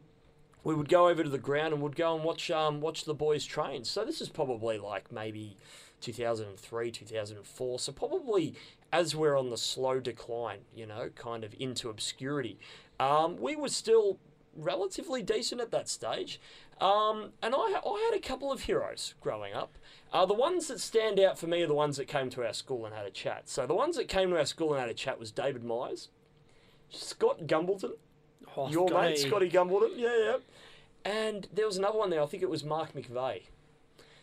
Speaker 8: we would go over to the ground and would go and watch um, watch the boys train. So this is probably like maybe 2003, 2004. So probably as we're on the slow decline, you know, kind of into obscurity. Um, we were still relatively decent at that stage. Um, and I, I had a couple of heroes growing up. Uh, the ones that stand out for me are the ones that came to our school and had a chat. So the ones that came to our school and had a chat was David Myers, Scott Gumbleton,
Speaker 7: Oh,
Speaker 8: your
Speaker 7: Scotty.
Speaker 8: mate Scotty Gumbleton, yeah, yeah. And there was another one there. I think it was Mark McVeigh.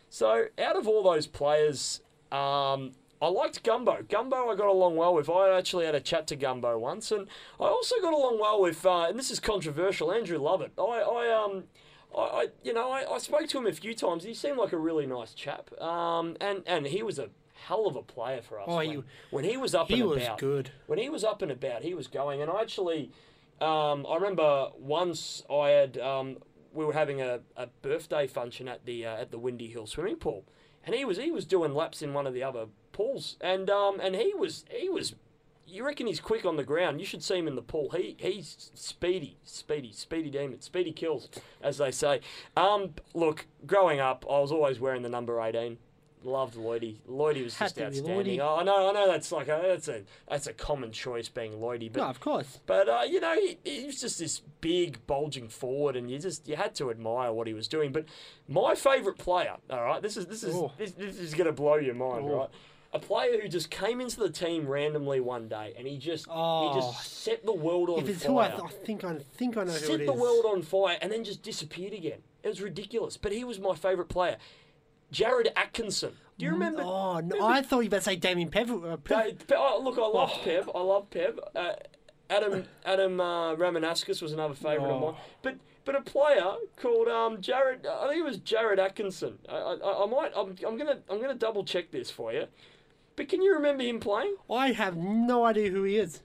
Speaker 8: So out of all those players, um, I liked Gumbo. Gumbo, I got along well with. I actually had a chat to Gumbo once, and I also got along well with. Uh, and this is controversial. Andrew Lovett. I, I um. I, I, you know, I, I spoke to him a few times. He seemed like a really nice chap, um, and and he was a hell of a player for us.
Speaker 7: Oh,
Speaker 8: when,
Speaker 7: he-
Speaker 8: when he was up
Speaker 7: he
Speaker 8: and
Speaker 7: was
Speaker 8: about
Speaker 7: good.
Speaker 8: when he was up and about, he was going. And I actually, um, I remember once I had, um, we were having a, a birthday function at the uh, at the Windy Hill swimming pool, and he was he was doing laps in one of the other pools, and um, and he was he was. You reckon he's quick on the ground? You should see him in the pool. He he's speedy, speedy, speedy demon, speedy kills, as they say. Um, look, growing up, I was always wearing the number eighteen. Loved Lloydie. Lloydie was just outstanding. Oh, I know, I know. That's like a that's a that's a common choice being Lloydie, but
Speaker 7: No, of course.
Speaker 8: but uh, you know he, he was just this big bulging forward, and you just you had to admire what he was doing. But my favourite player, all right, this is this is
Speaker 7: Oh.
Speaker 8: this, this is gonna blow your mind,
Speaker 7: Oh.
Speaker 8: right? A player who just came into the team randomly one day, and he just he
Speaker 7: Oh.
Speaker 8: just set the world on fire.
Speaker 7: If it's who I, th- I think I think I know who
Speaker 8: set the world on fire and then just disappeared again. It was ridiculous. But he was my favourite player. Jared Atkinson. Do you remember?
Speaker 7: Oh no! I thought you were about to say Damien Pev. Uh, Pev.
Speaker 8: Da- oh, look, I love Pev. I love Pev. Uh, Adam Adam uh, Ramanauskas was another favourite of
Speaker 7: Oh.
Speaker 8: mine. But but a player called um, Jared. I think it was Jared Atkinson. I, I, I might. I'm, I'm gonna I'm gonna double check this for you. But can you remember him playing?
Speaker 7: I have no idea who he is.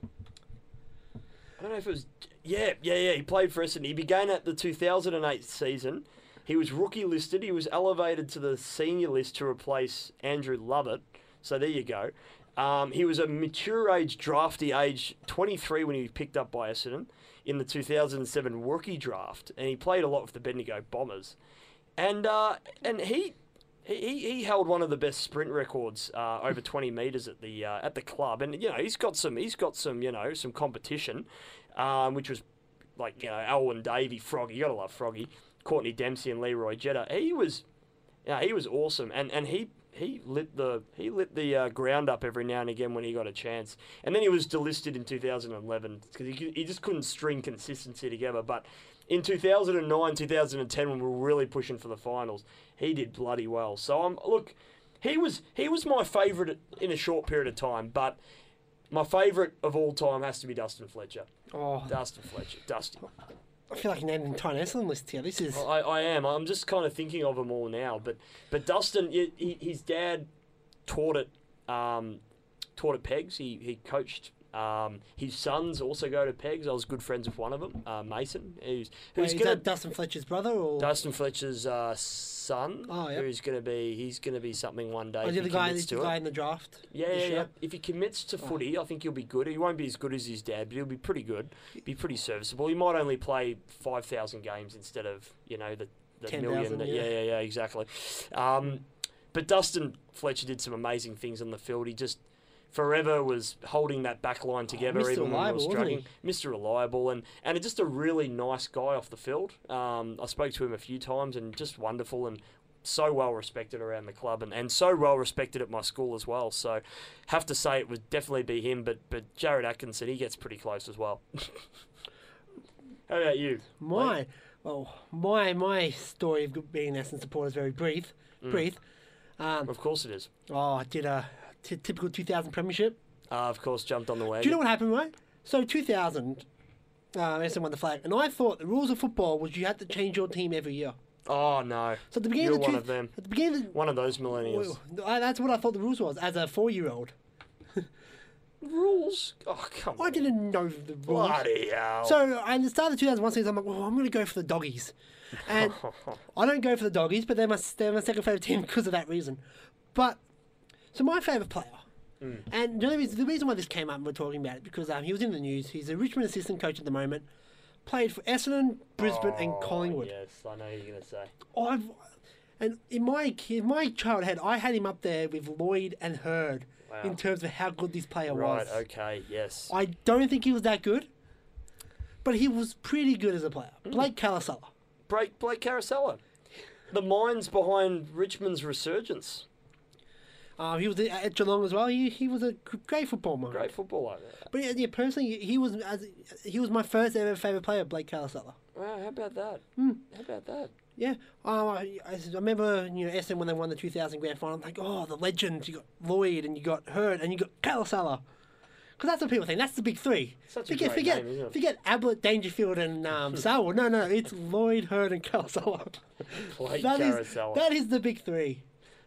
Speaker 8: I don't know if it was. Yeah, yeah, yeah. He played for Essendon. He began at the 2008 season. He was rookie listed. He was elevated to the senior list to replace Andrew Lovett. So there you go. Um, he was a mature age drafty, age 23 when he was picked up by Essendon in the 2007 rookie draft, and he played a lot with the Bendigo Bombers, and uh, and he. He, he held one of the best sprint records uh, over 20 meters at the uh, at the club, and you know he's got some he's got some you know some competition, um, which was like you know Alwyn Davey, Froggy, you gotta love Froggy, Courtney Dempsey and Leroy Jetta. He was, yeah, he was awesome, and and he he lit the he lit the uh, ground up every now and again when he got a chance. And then he was delisted in 2011 because he, he just couldn't string consistency together. But in 2009, 2010, when we were really pushing for the finals, he did bloody well. So I'm look, he was he was my favourite in a short period of time, but. My favourite of all time has to be Dustin Fletcher.
Speaker 7: Oh,
Speaker 8: Dustin Fletcher. Dusty.
Speaker 7: I feel like you named an entire Essendon list here. This is.
Speaker 8: I, I am. I'm just kind of thinking of them all now. But but Dustin, he, his dad taught it um, taught at Pegs. He he coached. Um, his sons also go to Pegs. I was good friends with one of them, uh, Mason, who's
Speaker 7: Wait,
Speaker 8: who's
Speaker 7: is
Speaker 8: gonna
Speaker 7: that Dustin Fletcher's brother or?
Speaker 8: Dustin Fletcher's uh, son.
Speaker 7: Oh, yep.
Speaker 8: Who's gonna be? He's gonna be something one day.
Speaker 7: Oh,
Speaker 8: if
Speaker 7: is he
Speaker 8: he
Speaker 7: the guy,
Speaker 8: commits
Speaker 7: the
Speaker 8: to
Speaker 7: guy in the draft?
Speaker 8: Yeah, yeah, yeah. If he commits to footy, I think he'll be good. He won't be as good as his dad, but he'll be pretty good. Be pretty serviceable. He might only play five thousand games instead of you know the the
Speaker 7: 10,000,
Speaker 8: million. that-
Speaker 7: yeah.
Speaker 8: yeah, yeah, yeah, exactly. Um, but Dustin Fletcher did some amazing things on the field. He just forever was holding that back line together,
Speaker 7: Mr.
Speaker 8: even when we were struggling. Mr. Reliable, and and just a really nice guy off the field. Um, I spoke to him a few times, and just wonderful and so well respected around the club, and, and so well respected at my school as well. So, have to say it would definitely be him. But but Jared Atkinson, he gets pretty close as well. <laughs> How about you?
Speaker 7: My, well, my my story of being an Essendon supporter is very brief.
Speaker 8: Mm.
Speaker 7: Brief. Um,
Speaker 8: Of course it is.
Speaker 7: oh, I did a t- typical 2000 premiership.
Speaker 8: Uh, of course, jumped on the wagon.
Speaker 7: Do you know what happened, right? So 2000, uh, Essendon won the flag, and I thought the rules of football was you had to change your team every year.
Speaker 8: Oh no,
Speaker 7: So at the beginning
Speaker 8: you're
Speaker 7: of the
Speaker 8: one
Speaker 7: two-
Speaker 8: of them.
Speaker 7: At the beginning, of the,
Speaker 8: One of those millennials.
Speaker 7: I, that's what I thought the rules was as a four-year-old. <laughs>
Speaker 8: Rules? Oh come on.
Speaker 7: I didn't know the rules.
Speaker 8: Bloody hell.
Speaker 7: So at the start of the 2001 season, I'm like, well, I'm going to go for the doggies. And <laughs> I don't go for the doggies, but they're my, they're my second favourite team <laughs> because of that reason. But, so my favourite player,
Speaker 8: Mm.
Speaker 7: and the, reason, the reason why this came up and we're talking about it, because um, he was in the news. He's a Richmond assistant coach at the moment, played for Essendon, Brisbane, and
Speaker 8: Oh,
Speaker 7: Collingwood.
Speaker 8: Yes, I know you're gonna say.
Speaker 7: I've, and in my in my childhood, I had him up there with Lloyd and Hird
Speaker 8: Wow.
Speaker 7: in terms of how good this player
Speaker 8: Right.
Speaker 7: was. Right.
Speaker 8: Okay. Yes.
Speaker 7: I don't think he was that good, but he was pretty good as a player.
Speaker 8: Hmm.
Speaker 7: Blake Caracella.
Speaker 8: Blake Blake Caracella, the minds behind Richmond's resurgence.
Speaker 7: Uh, he was at Geelong as well. He, he was a great football man.
Speaker 8: Great footballer.
Speaker 7: But yeah, yeah, personally, he was as, he was my first ever favourite player, Blake Caracella.
Speaker 8: Wow. How about that?
Speaker 7: Hmm.
Speaker 8: How about that?
Speaker 7: Yeah, uh, I, I remember you know Essendon when they won the 2000 grand final. I'm like, oh, the legends. You got Lloyd and you got Hird and you got Caracella. Because that's what people think. That's the big three.
Speaker 8: Such a
Speaker 7: forget,
Speaker 8: great
Speaker 7: forget,
Speaker 8: name,
Speaker 7: forget Ablett, Dangerfield, and um, <laughs> Selwood. No, no, it's Lloyd, Hird, and.
Speaker 8: Blake
Speaker 7: That is
Speaker 8: Caracella.
Speaker 7: that is the big three.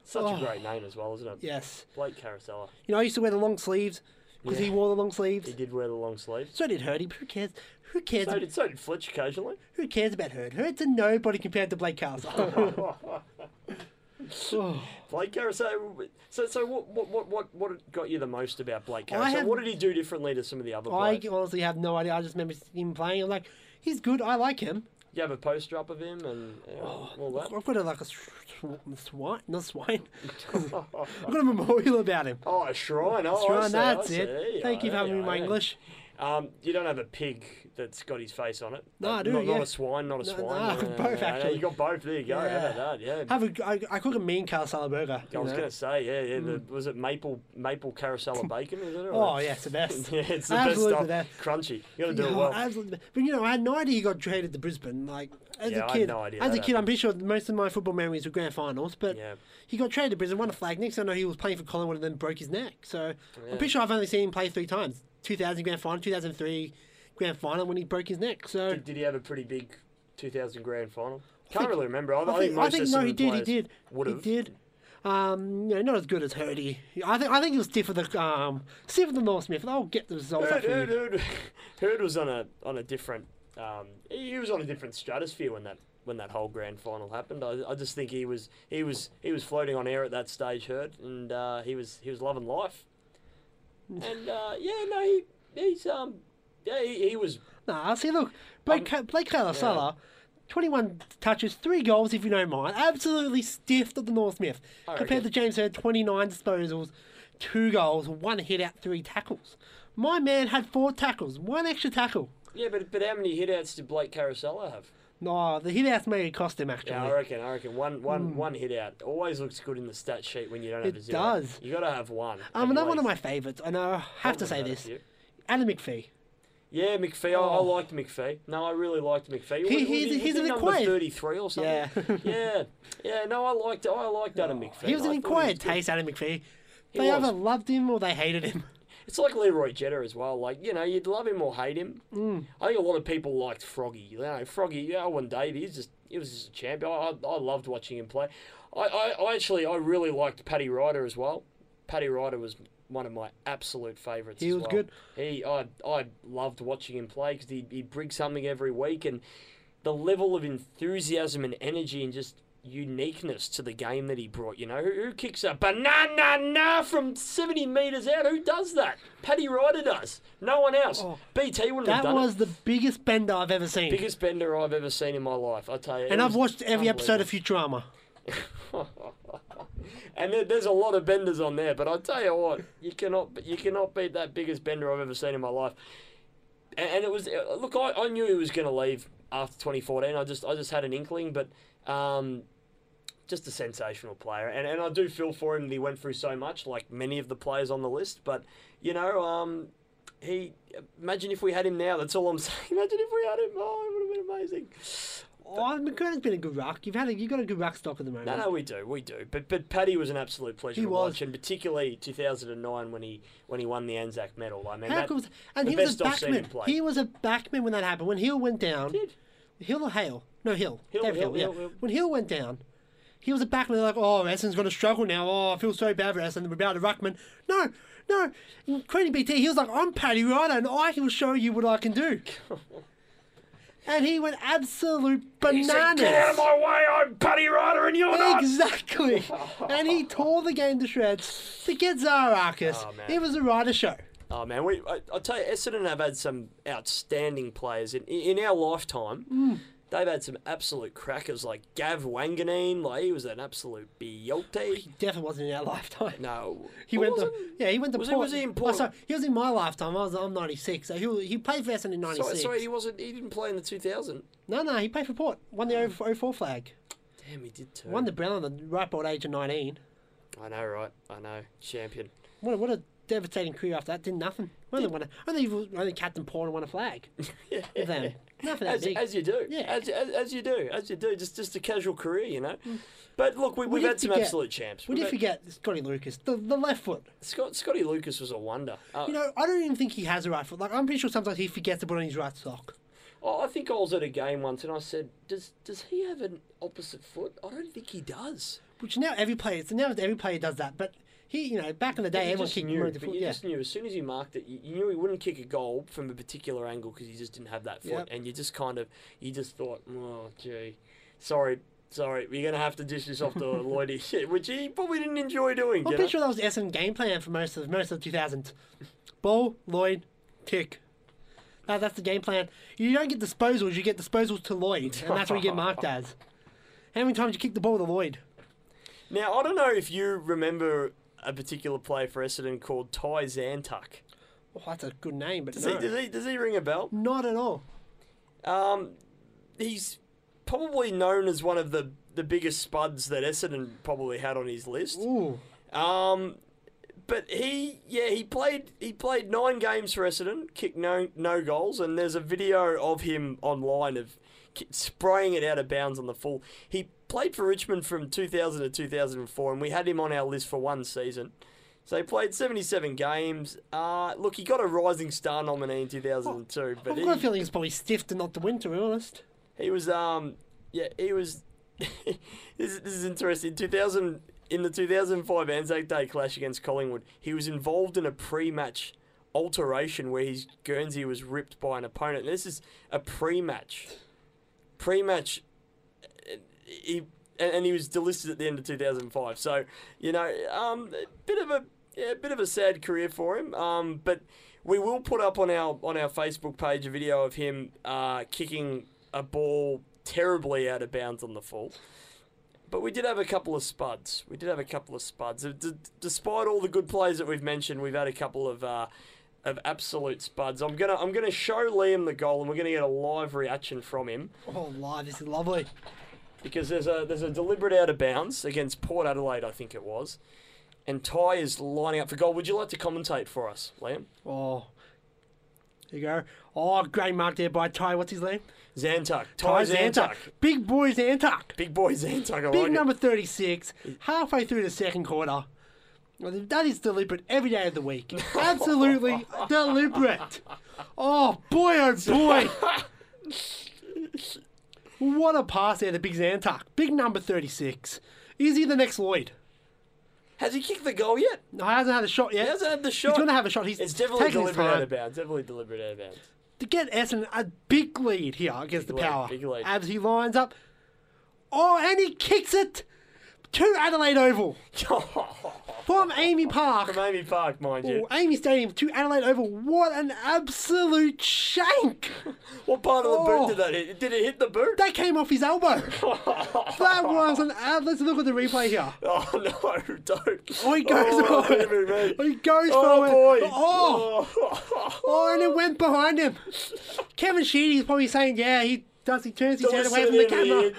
Speaker 8: Such
Speaker 7: oh.
Speaker 8: a great name as well, isn't it?
Speaker 7: Yes.
Speaker 8: Blake Caracella.
Speaker 7: You know, I used to wear the long sleeves because he wore the long sleeves.
Speaker 8: He did wear the long sleeves.
Speaker 7: So did Hirdy, but who cares? Who cares?
Speaker 8: So did, so did Fletch occasionally.
Speaker 7: Who cares about Hird? Hird's a nobody compared to Blake Caracella. <laughs> oh.
Speaker 8: Blake Carousel. So, so what, what, what, what, got you the most about Blake Carousel?
Speaker 7: have-
Speaker 8: What did he do differently to some of the other players?
Speaker 7: I honestly have no idea. I just remember him playing. I'm like, he's good. I like him.
Speaker 8: You have a poster up of him and uh, all that.
Speaker 7: I've got a, like a swine, not swine. <laughs> I've got a memorial about him.
Speaker 8: Oh, a shrine. Oh,
Speaker 7: Shrine, that's it. Thank you for
Speaker 8: Oh,
Speaker 7: having me my. English.
Speaker 8: Um, you don't have a pig that's got his face on it.
Speaker 7: No, I do,
Speaker 8: Not,
Speaker 7: yeah.
Speaker 8: not a swine, not a
Speaker 7: No,
Speaker 8: swine.
Speaker 7: no,
Speaker 8: Yeah, <laughs>
Speaker 7: both,
Speaker 8: yeah,
Speaker 7: actually.
Speaker 8: You got both. There you go. How
Speaker 7: Yeah.
Speaker 8: about that? Yeah.
Speaker 7: Have a, I, I cook a mean Caracella burger.
Speaker 8: I was
Speaker 7: know.
Speaker 8: to say, yeah, yeah. The, was it maple maple carousel <laughs> bacon? Is it? or-
Speaker 7: Oh, yeah, it's the best. <laughs>
Speaker 8: yeah, it's the
Speaker 7: Absolutely
Speaker 8: best stuff. Crunchy. You got to do
Speaker 7: Yeah,
Speaker 8: it well.
Speaker 7: absolutely. But you know, I had no idea he got traded to Brisbane. Like as
Speaker 8: Yeah, I
Speaker 7: a
Speaker 8: had
Speaker 7: kid,
Speaker 8: no idea
Speaker 7: as a kid, I'm pretty sure most of my football memories were grand finals. But
Speaker 8: Yeah.
Speaker 7: he got traded to Brisbane, won a flag. Next I know, he was playing for Collingwood and then broke his neck. So. I'm pretty sure I've only seen him play three times: 2000 grand final, 2003 grand final when he broke his neck. So
Speaker 8: Did, did he have a pretty big 2000 grand final? Can't
Speaker 7: think-
Speaker 8: really remember. I,
Speaker 7: I
Speaker 8: think,
Speaker 7: think, I think no, he did. He did.
Speaker 8: Would
Speaker 7: He did. Um, you know, not as good as Hirdy. I think I think he was stiff with the um, stiff with the Norm Smith. I'll get the results up
Speaker 8: Hird,
Speaker 7: for
Speaker 8: Hird,
Speaker 7: you.
Speaker 8: Hird, Hird was on a on a different. Um, he was on a different stratosphere when that when that whole grand final happened. I, I just think he was he was he was floating on air at that stage. Hird and uh, he was he was loving life. And uh, yeah, no, he he's um yeah he, he was
Speaker 7: Nah, see, look, Blake, Ca- Blake Caracella, 21 touches, three goals, if you don't mind. Absolutely stiffed at the Norm Smith. Compared to. James Hird, 29 disposals, two goals, one hit out, three tackles. My man had four tackles, one extra tackle.
Speaker 8: yeah, but but how many hit outs did Blake Carousel have?
Speaker 7: No, the hit outs maybe cost him, actually.
Speaker 8: Yeah, I reckon. I reckon one, one, one hit out always looks good in the stat sheet when you don't have
Speaker 7: It
Speaker 8: a zero.
Speaker 7: does.
Speaker 8: You got to have one.
Speaker 7: um, another one of my favourites, and I have to say this. Adam McPhee.
Speaker 8: Yeah, McPhee. I, I
Speaker 7: Oh.
Speaker 8: liked McPhee. No, I really liked McPhee.
Speaker 7: He- he's-
Speaker 8: he-
Speaker 7: he's an
Speaker 8: number thirty-three or something.
Speaker 7: Yeah. <laughs>
Speaker 8: yeah, yeah. No, I liked. I liked Adam McPhee.
Speaker 7: He was an inquired taste, Adam McPhee.
Speaker 8: He
Speaker 7: They either loved him or they hated him.
Speaker 8: It's like Leroy Jetta as well. Like you know, you'd love him or hate him.
Speaker 7: Mm.
Speaker 8: I think a lot of people liked Froggy. You know, Froggy. Alwyn Davey. He's just he was just a champion. I, I, loved watching him play. I, I, I actually I really liked Paddy Ryder as well. Paddy Ryder was one of my absolute favourites.
Speaker 7: He
Speaker 8: as
Speaker 7: was
Speaker 8: well.
Speaker 7: good.
Speaker 8: He I I loved watching him play because he he'd bring something every week and the level of enthusiasm and energy and just uniqueness to the game that he brought. You know, who, who kicks a banana na from 70 metres out? Who does that? Paddy Ryder does. No one else. BT wouldn't have
Speaker 7: Oh. That was
Speaker 8: it.
Speaker 7: the biggest bender I've ever seen.
Speaker 8: Biggest bender I've ever seen in my life, I tell you.
Speaker 7: and I've watched every episode of. Futurama. <laughs>
Speaker 8: And there, there's a lot of benders on there, but I tell you what, you cannot you cannot beat that biggest bender I've ever seen in my life. And, and it was uh, look, I, I knew he was going to leave after 2014. I just I just had an inkling, but um, just a sensational player, and and I do feel for him that he went through so much, like many of the players on the list. But you know, um, he imagine if we had him now. That's all I'm <laughs> saying. Imagine if we had him. Oh, it would have been amazing.
Speaker 7: Oh, McGregor's been a good ruck. You've had a, you got a good ruck stock at the moment.
Speaker 8: No, no, we do, we do. But but Paddy was an absolute pleasure
Speaker 7: He
Speaker 8: to
Speaker 7: was.
Speaker 8: watch, and particularly 2009 when he when he won the Anzac Medal. I mean,
Speaker 7: How
Speaker 8: that,
Speaker 7: cool was- and
Speaker 8: the
Speaker 7: he was a
Speaker 8: best I've seen him
Speaker 7: backman. He was a backman when that happened. When Hill went down,
Speaker 8: did.
Speaker 7: Hill or Hale? No, Hill.
Speaker 8: Hill, Hill,
Speaker 7: Hill, yeah.
Speaker 8: Hill.
Speaker 7: When Hill went down, he was a backman. They're like, oh, Essendon's going to struggle now. Oh, I feel so bad for Essendon. We're about to ruckman. No, no. Including BT, he was like, I'm Paddy Ryder, and I will show you what I can do. <laughs> and he went absolute
Speaker 8: He
Speaker 7: bananas.
Speaker 8: said, Get out of my way! I'm Paddy Ryder, and you're not.
Speaker 7: Exactly. <laughs> and he tore the game to shreds to get Zaharakis.
Speaker 8: Oh, man.
Speaker 7: it was a Ryder show.
Speaker 8: Oh man, we I, I tell you, Essendon have had some outstanding players in in our lifetime.
Speaker 7: Mm.
Speaker 8: They've had some absolute crackers like Gav Wanganeen. Like he was an absolute beauty.
Speaker 7: He definitely wasn't in our <laughs> lifetime.
Speaker 8: No,
Speaker 7: He went to yeah. He went to
Speaker 8: Was he-
Speaker 7: Port.
Speaker 8: was he in
Speaker 7: Oh, sorry, he was in my lifetime. I was I'm 96. So he he played for Essendon in 96.
Speaker 8: Sorry, sorry, he wasn't. He didn't play in the 2000.
Speaker 7: No, no, he played for Port. Won the 0- 04 flag.
Speaker 8: Damn, he did too.
Speaker 7: Won the Brown at the ripe old age of 19.
Speaker 8: I know, right? I know. Champion.
Speaker 7: What a, what a devastating career after that. Did nothing. Only won a, only only Captain Port and won a flag. <laughs> With them. Nothing that
Speaker 8: As,
Speaker 7: big.
Speaker 8: as you do.
Speaker 7: Yeah. Mm.
Speaker 8: As, as, as you do. As you do. Just just a casual career, you know. But look, we,
Speaker 7: did
Speaker 8: had some absolute champs.
Speaker 7: we did
Speaker 8: had-
Speaker 7: forget Scotty Lucas, the, the left foot.
Speaker 8: Scott, Scotty Lucas was a wonder. Uh,
Speaker 7: You know, I don't even think he has a right foot. Like, I'm pretty sure sometimes he forgets to put on his right sock.
Speaker 8: Oh, I think I was at a game once and I said, "Does does he have an opposite foot?" I don't think he does.
Speaker 7: Which now every player, so now every player does that. But he, you know, back in the day,
Speaker 8: you
Speaker 7: everyone kicked
Speaker 8: knew,
Speaker 7: him the foot.
Speaker 8: you
Speaker 7: Yeah.
Speaker 8: just knew as soon as he marked it, you, you knew he wouldn't kick a goal from a particular angle because he just didn't have that foot,
Speaker 7: Yep.
Speaker 8: and you just kind of, you just thought, "Oh, gee, sorry." Sorry, we're gonna have to dish this off to <laughs> Lloydie, <laughs> shit, which he probably didn't enjoy doing.
Speaker 7: I'm
Speaker 8: you
Speaker 7: pretty
Speaker 8: know?
Speaker 7: sure that was the Essendon game plan for most of most of the 2000s. Ball, Lloyd, kick. That, that's the game plan. You don't get disposals, you get disposals to Lloyd, and that's what you get <laughs> marked as. How many times you kick the ball to Lloyd?
Speaker 8: Now, I don't know if you remember a particular player for Essendon called Ty Zantuck.
Speaker 7: Oh, that's a good name, but
Speaker 8: Does,
Speaker 7: no.
Speaker 8: he, does, he, does he ring a bell?
Speaker 7: Not at all.
Speaker 8: Um, he's probably known as one of the, the biggest spuds that Essendon probably had on his list.
Speaker 7: Ooh.
Speaker 8: Um, but he, yeah, he played he played nine games for Essendon, kicked no no goals, and there's a video of him online of spraying it out of bounds on the full. He played for Richmond from 2000 to 2004, and we had him on our list for one season. So he played 77 games. Uh, look, he got a Rising Star nominee in 2002, but
Speaker 7: I've
Speaker 8: he,
Speaker 7: got a feeling it's probably stiff to not to win, to be honest.
Speaker 8: he was um yeah he was <laughs> this, this is interesting 2000 in the 2005 Anzac Day clash against Collingwood he was involved in a pre-match alteration where his Guernsey was ripped by an opponent and this is a pre-match pre-match he and, he was delisted at the end of 2005 so you know um a bit of a yeah, bit of a sad career for him. Um, but we will put up on our on our Facebook page a video of him uh, kicking a ball terribly out of bounds on the full. But we did have a couple of spuds. We did have a couple of spuds. D- despite all the good plays that we've mentioned, we've had a couple of uh, of absolute spuds. I'm gonna I'm gonna show Liam the goal, and we're gonna get a live reaction from him
Speaker 7: Oh, live. This is lovely.
Speaker 8: because there's a there's a deliberate out of bounds against Port Adelaide, I think it was, and Ty is lining up for goal. Would you like to commentate for us, Liam?
Speaker 7: Oh. There you go. Oh, great mark there by Ty. What's his name?
Speaker 8: Zantuck, Ty Zantuck,
Speaker 7: Big boy Zantuck.
Speaker 8: big boy Zantuck. I
Speaker 7: Big
Speaker 8: like
Speaker 7: number
Speaker 8: it.
Speaker 7: 36, halfway through the second quarter. Well, That is deliberate every day of the week. <laughs> Absolutely deliberate. Oh, boy, oh, boy. What a pass there to Big Zantuck. Big number 36. Is he the next Lloyd?
Speaker 8: Has he kicked the goal yet?
Speaker 7: No, he hasn't had a shot yet.
Speaker 8: He hasn't had the shot.
Speaker 7: He's going to have a shot. He's
Speaker 8: It's definitely deliberate out of bounds. Definitely deliberate out of bounds.
Speaker 7: To get Essendon a big lead here against
Speaker 8: Big
Speaker 7: the
Speaker 8: lead,
Speaker 7: Power.
Speaker 8: big lead.
Speaker 7: As he lines up. Oh, and he kicks it to Adelaide Oval <laughs> from AAMI Park.
Speaker 8: From AAMI Park, mind you.
Speaker 7: AAMI Stadium to Adelaide Oval. What an absolute shank! <laughs>
Speaker 8: What part of the
Speaker 7: Oh.
Speaker 8: boot did that hit? Did it hit the boot?
Speaker 7: That came off his elbow. <laughs> that was an. ab- Let's look at the replay here.
Speaker 8: Oh no! Don't.
Speaker 7: Oh, he goes
Speaker 8: Oh,
Speaker 7: for it. Oh, he goes
Speaker 8: Oh
Speaker 7: for it.
Speaker 8: boy!
Speaker 7: Oh,
Speaker 8: Oh.
Speaker 7: oh, and it went behind him. Kevin Sheedy's probably saying, yeah, he does. He turns his head away from the camera.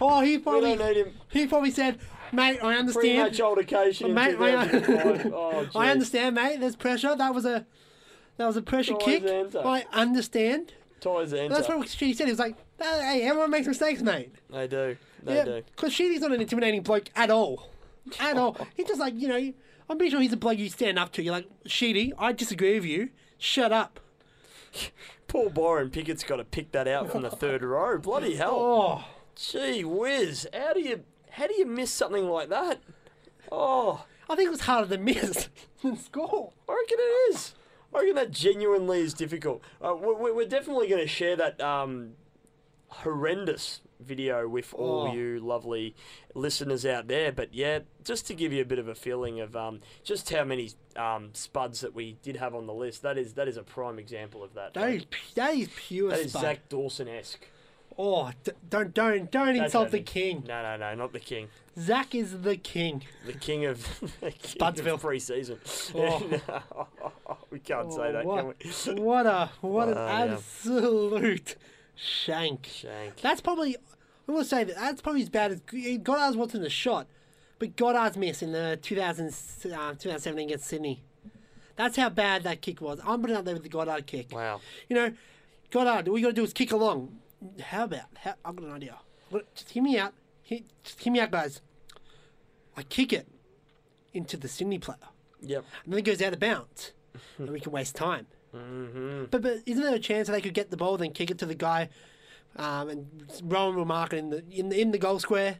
Speaker 7: Oh, he
Speaker 8: We
Speaker 7: probably.
Speaker 8: don't need him.
Speaker 7: He probably said, mate, I understand.
Speaker 8: Pre-match altercation in
Speaker 7: Mate, I, <laughs>
Speaker 8: Oh,
Speaker 7: I understand, mate. There's pressure. That was a that was a pressure
Speaker 8: Toys
Speaker 7: kick.
Speaker 8: tuck.
Speaker 7: I understand.
Speaker 8: Ties enter.
Speaker 7: That's what Sheedy said. He was like, "Hey, everyone makes mistakes, mate."
Speaker 8: They do. They
Speaker 7: yeah,
Speaker 8: do.
Speaker 7: because Sheedy's not an intimidating bloke at all, at all. <laughs> He's just like you know. I'm pretty sure he's a bloke you stand up to. You're like, Sheedy, I disagree with you. Shut up. <laughs>
Speaker 8: Poor Byron Pickett's got to pick that out from the third row. Bloody hell!
Speaker 7: Oh,
Speaker 8: Gee whiz! How do you how do you miss something like that? Oh,
Speaker 7: I think it was harder to miss <laughs> than score.
Speaker 8: I reckon it is. I reckon that genuinely is difficult. Uh, we're, we're definitely going to share that um, horrendous video with all
Speaker 7: Oh.
Speaker 8: you lovely listeners out there. But yeah, just to give you a bit of a feeling of um, just how many um, spuds that we did have on the list, that is that is a prime example of that.
Speaker 7: That is that is pure
Speaker 8: that is. Zach Dawson esque.
Speaker 7: Oh, d- don't don't don't insult the king.
Speaker 8: No, no, no, not the king.
Speaker 7: Zach is the king.
Speaker 8: The king of <laughs> the king
Speaker 7: Spudsville.
Speaker 8: of pre-season.
Speaker 7: Oh. <laughs>
Speaker 8: we can't say
Speaker 7: Oh,
Speaker 8: that,
Speaker 7: what,
Speaker 8: can we? <laughs>
Speaker 7: what a what an
Speaker 8: Oh, yeah.
Speaker 7: absolute shank.
Speaker 8: Shank.
Speaker 7: That's probably I'm gonna say that that's probably as bad as Goddard's what's in the shot, but Goddard's miss in the 2000, uh, 2017 against Sydney. That's how bad that kick was. I'm putting it up there with the Goddard kick.
Speaker 8: Wow.
Speaker 7: You know, Goddard, all you gotta do is kick along. How about? How, I've got an idea. Just hear me out. Just hear me out, guys. I kick it into the Sydney player,
Speaker 8: Yep.
Speaker 7: and then it goes out of bounds, <laughs> and we can waste time.
Speaker 8: Mm-hmm.
Speaker 7: But but isn't there a chance that they could get the ball, then kick it to the guy, um, and Rowan will mark it in the in the, in the goal square?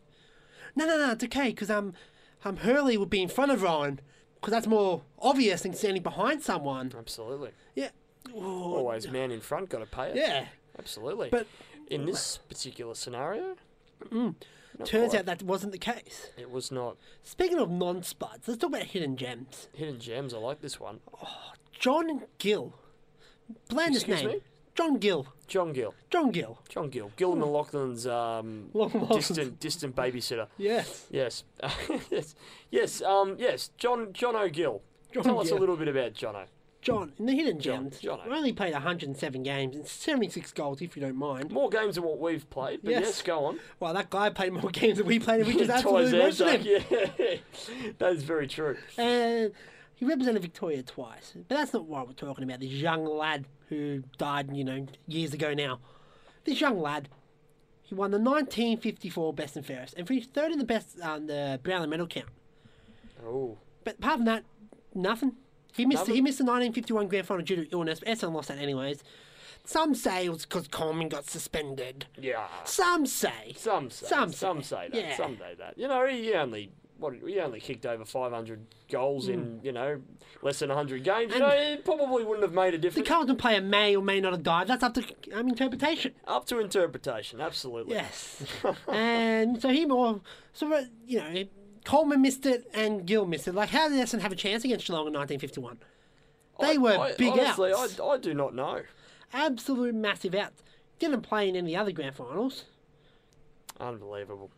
Speaker 7: No, no, no, it's okay because um, um, Hurley would be in front of Rowan because that's more obvious than standing behind someone.
Speaker 8: Absolutely.
Speaker 7: Yeah. Ooh,
Speaker 8: Always man in front, got to pay it.
Speaker 7: Yeah.
Speaker 8: Absolutely.
Speaker 7: But-
Speaker 8: in this particular scenario, not
Speaker 7: Turns
Speaker 8: quite.
Speaker 7: out that wasn't the case.
Speaker 8: it was not
Speaker 7: Speaking of non-spuds, let's talk about hidden gems.
Speaker 8: hidden gems. I like this one.
Speaker 7: John Gill. Blandest
Speaker 8: Excuse
Speaker 7: name.
Speaker 8: me?
Speaker 7: John Gill.
Speaker 8: John Gill.
Speaker 7: John Gill.
Speaker 8: John Gill. Gil McLachlan's um,
Speaker 7: Long
Speaker 8: distant distant babysitter.
Speaker 7: Yes.
Speaker 8: Yes. <laughs> yes. Yes. Um. Yes. John John O'Gill.
Speaker 7: John
Speaker 8: Tell us a little bit about Jono.
Speaker 7: John, in the hidden
Speaker 8: John-
Speaker 7: gems,
Speaker 8: Jono.
Speaker 7: we only played 107 games and 76 goals, if you don't mind.
Speaker 8: More games than what we've played, but yes,
Speaker 7: Yes.
Speaker 8: go on.
Speaker 7: Well, that guy played more <laughs> games than we played, and we just <laughs> absolutely roasted him.
Speaker 8: Yeah, <laughs> that is very true.
Speaker 7: And he represented Victoria twice. But that's not what we're talking about. This young lad who died, you know, years ago now. This young lad, he won the 1954 Best and Fairest and finished third in the best on the Brownlow medal count.
Speaker 8: Oh,
Speaker 7: But apart from that, nothing. He missed.
Speaker 8: Nothing?
Speaker 7: He missed the 1951 grand final due to illness. But Essendon lost that anyways. Some say it was because Coleman got suspended.
Speaker 8: yeah.
Speaker 7: Some say.
Speaker 8: Some say,
Speaker 7: Some
Speaker 8: some,
Speaker 7: say.
Speaker 8: say that.
Speaker 7: Yeah.
Speaker 8: Some say that. You know, he only what he only kicked over 500 goals
Speaker 7: Hmm.
Speaker 8: in you know less than 100 games. You know, it probably wouldn't have made a difference. The.
Speaker 7: Carlton player may or may not have died. That's up to um, interpretation.
Speaker 8: Up to interpretation, absolutely.
Speaker 7: Yes. <laughs> and so he more, so uh, you know, Coleman missed it and Gill missed it. Like, how did Essendon have a chance against Geelong in 1951? They
Speaker 8: I-
Speaker 7: were
Speaker 8: I-
Speaker 7: big
Speaker 8: honestly,
Speaker 7: outs.
Speaker 8: I, I do not know.
Speaker 7: Absolute massive outs. Didn't play in any other grand finals.
Speaker 8: Unbelievable.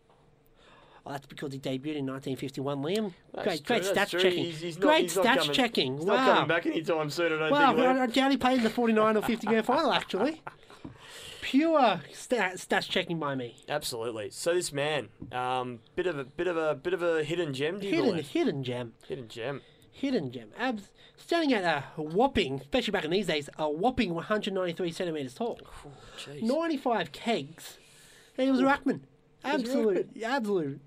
Speaker 7: Oh, that's because he debuted in 1951, Liam.
Speaker 8: That's
Speaker 7: great,
Speaker 8: true,
Speaker 7: great stats
Speaker 8: true.
Speaker 7: checking.
Speaker 8: He's, he's
Speaker 7: great
Speaker 8: not
Speaker 7: stats
Speaker 8: coming,
Speaker 7: checking.
Speaker 8: He's
Speaker 7: wow.
Speaker 8: not coming back anytime soon. I don't
Speaker 7: Wow,
Speaker 8: think.
Speaker 7: I, I doubt he played in the 49 or 50 grand final, actually. <laughs> Pure stat, stats checking by me.
Speaker 8: Absolutely. So this man, um, bit of a bit of a bit of a hidden gem. Do you
Speaker 7: Hidden,
Speaker 8: believe?
Speaker 7: hidden gem.
Speaker 8: Hidden gem.
Speaker 7: Hidden gem. Abs, standing at a whopping, especially back in these days, a whopping 193 centimetres tall.
Speaker 8: Jeez.
Speaker 7: 95 kegs. And he was a ruckman. Absolute, absolute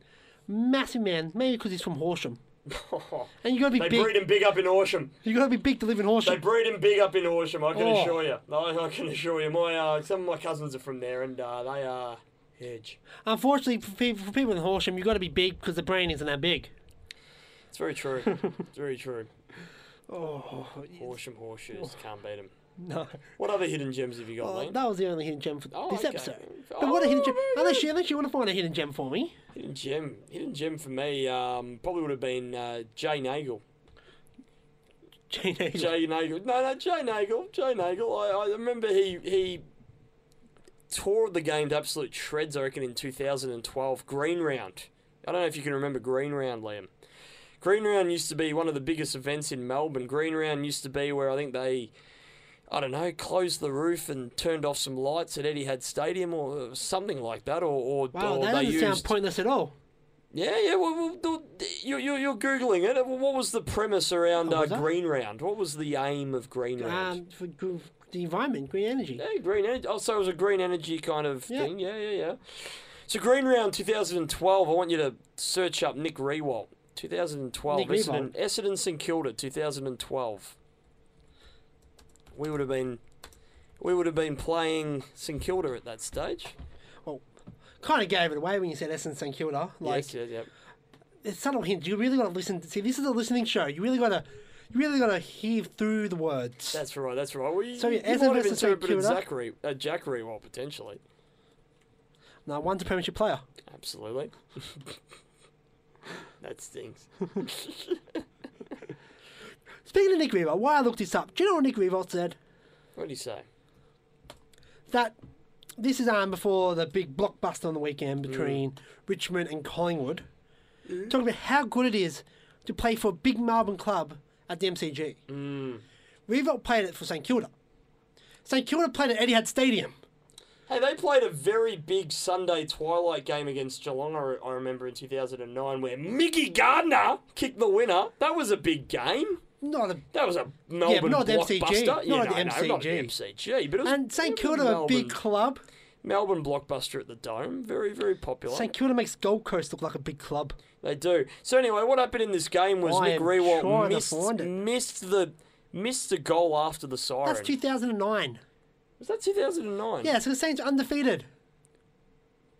Speaker 7: massive man. Maybe because he's from Horsham. <laughs> And you got to be
Speaker 8: they
Speaker 7: big.
Speaker 8: breed him big up in Horsham.
Speaker 7: You got to be big to live in Horsham.
Speaker 8: They breed him big up in Horsham. I can
Speaker 7: Oh.
Speaker 8: assure you. I, I can assure you. My uh, some of my cousins are from there, and uh, they are hedge.
Speaker 7: Unfortunately, for people, for people in Horsham, you got to be big because the brain isn't that big.
Speaker 8: It's very true. it's very true. <laughs>
Speaker 7: Oh,
Speaker 8: Horsham horseshoes can't beat them.
Speaker 7: No.
Speaker 8: What other hidden gems have you got,
Speaker 7: Oh,
Speaker 8: Liam?
Speaker 7: that was the only hidden gem for
Speaker 8: Oh,
Speaker 7: this
Speaker 8: okay.
Speaker 7: episode.
Speaker 8: Oh,
Speaker 7: But what a hidden gem.
Speaker 8: very
Speaker 7: Unless you, unless you want to find a hidden gem for me.
Speaker 8: Hidden gem. Hidden gem for me um, probably would have been uh, Jay Neagle.
Speaker 7: Jane Neagle.
Speaker 8: Jay Neagle. No, no, Jay Neagle. Jay Neagle. I, I remember he he tore the game to absolute shreds. I reckon in 2012 Green Round. I don't know if you can remember Green Round, Liam. Green Round used to be one of the biggest events in Melbourne. Green Round used to be where I think they, I don't know, closed the roof and turned off some lights at Etihad Stadium or something like that, or or,
Speaker 7: Wow,
Speaker 8: or
Speaker 7: that doesn't
Speaker 8: used.
Speaker 7: sound pointless at all.
Speaker 8: Yeah, yeah. Well, well, well, you, you, you're googling it. What was the premise around
Speaker 7: Oh,
Speaker 8: uh. Green Round? What was the aim of Green Round?
Speaker 7: Um, the environment, green energy.
Speaker 8: yeah, green energy. Oh, so it was a green energy kind of
Speaker 7: Yeah.
Speaker 8: thing. Yeah, yeah, yeah. So Green Round 2012. I want you to search up Nick Riewoldt. 2012.
Speaker 7: Nick
Speaker 8: Essendon,
Speaker 7: Riewoldt.
Speaker 8: Essendon St Kilda 2012. We would have been, we would have been playing St Kilda at that stage.
Speaker 7: Well, kind of gave it away when you said Essence St Kilda. Like,
Speaker 8: yes, yes, yep.
Speaker 7: it's subtle hints. You really got to listen. To, see, this is a listening show. You really got to, you really got to hear through the words.
Speaker 8: That's right. That's right. Well, you,
Speaker 7: So, yeah,
Speaker 8: you
Speaker 7: Essendon
Speaker 8: might have interpreted
Speaker 7: Kilda.
Speaker 8: Zachary, uh, Jack potentially.
Speaker 7: no, one's a premiership player.
Speaker 8: Absolutely. <laughs> that stings. <laughs>
Speaker 7: Speaking of Nick Riewoldt, why I looked this up. Do you know what Nick Riewoldt said?
Speaker 8: What did he say?
Speaker 7: That this is um before the big blockbuster on the weekend
Speaker 8: Mm.
Speaker 7: between Richmond and Collingwood. Talking about how good it is to play for a big Melbourne club at the MCG.
Speaker 8: Mm.
Speaker 7: Riewoldt played it for St Kilda. St Kilda played at Etihad Stadium.
Speaker 8: Hey, they played a very big Sunday twilight game against Geelong, I, I remember in 2009, where Mickey Gardiner kicked the winner. That was a big game.
Speaker 7: Not a
Speaker 8: That was a Melbourne
Speaker 7: not the MCG,
Speaker 8: blockbuster.
Speaker 7: not
Speaker 8: yeah,
Speaker 7: at the
Speaker 8: no, no, not the
Speaker 7: MCG.
Speaker 8: MCG. But it was
Speaker 7: and St Kilda, a big club.
Speaker 8: Melbourne blockbuster at the Dome. Very, very popular.
Speaker 7: St Kilda makes Gold Coast look like a big club.
Speaker 8: They do. So anyway, what happened in this game was
Speaker 7: I
Speaker 8: Nick
Speaker 7: Riewoldt
Speaker 8: missed, missed the missed the goal after the siren.
Speaker 7: That's 2009.
Speaker 8: was that 2009?
Speaker 7: Yeah, so the Saints are undefeated.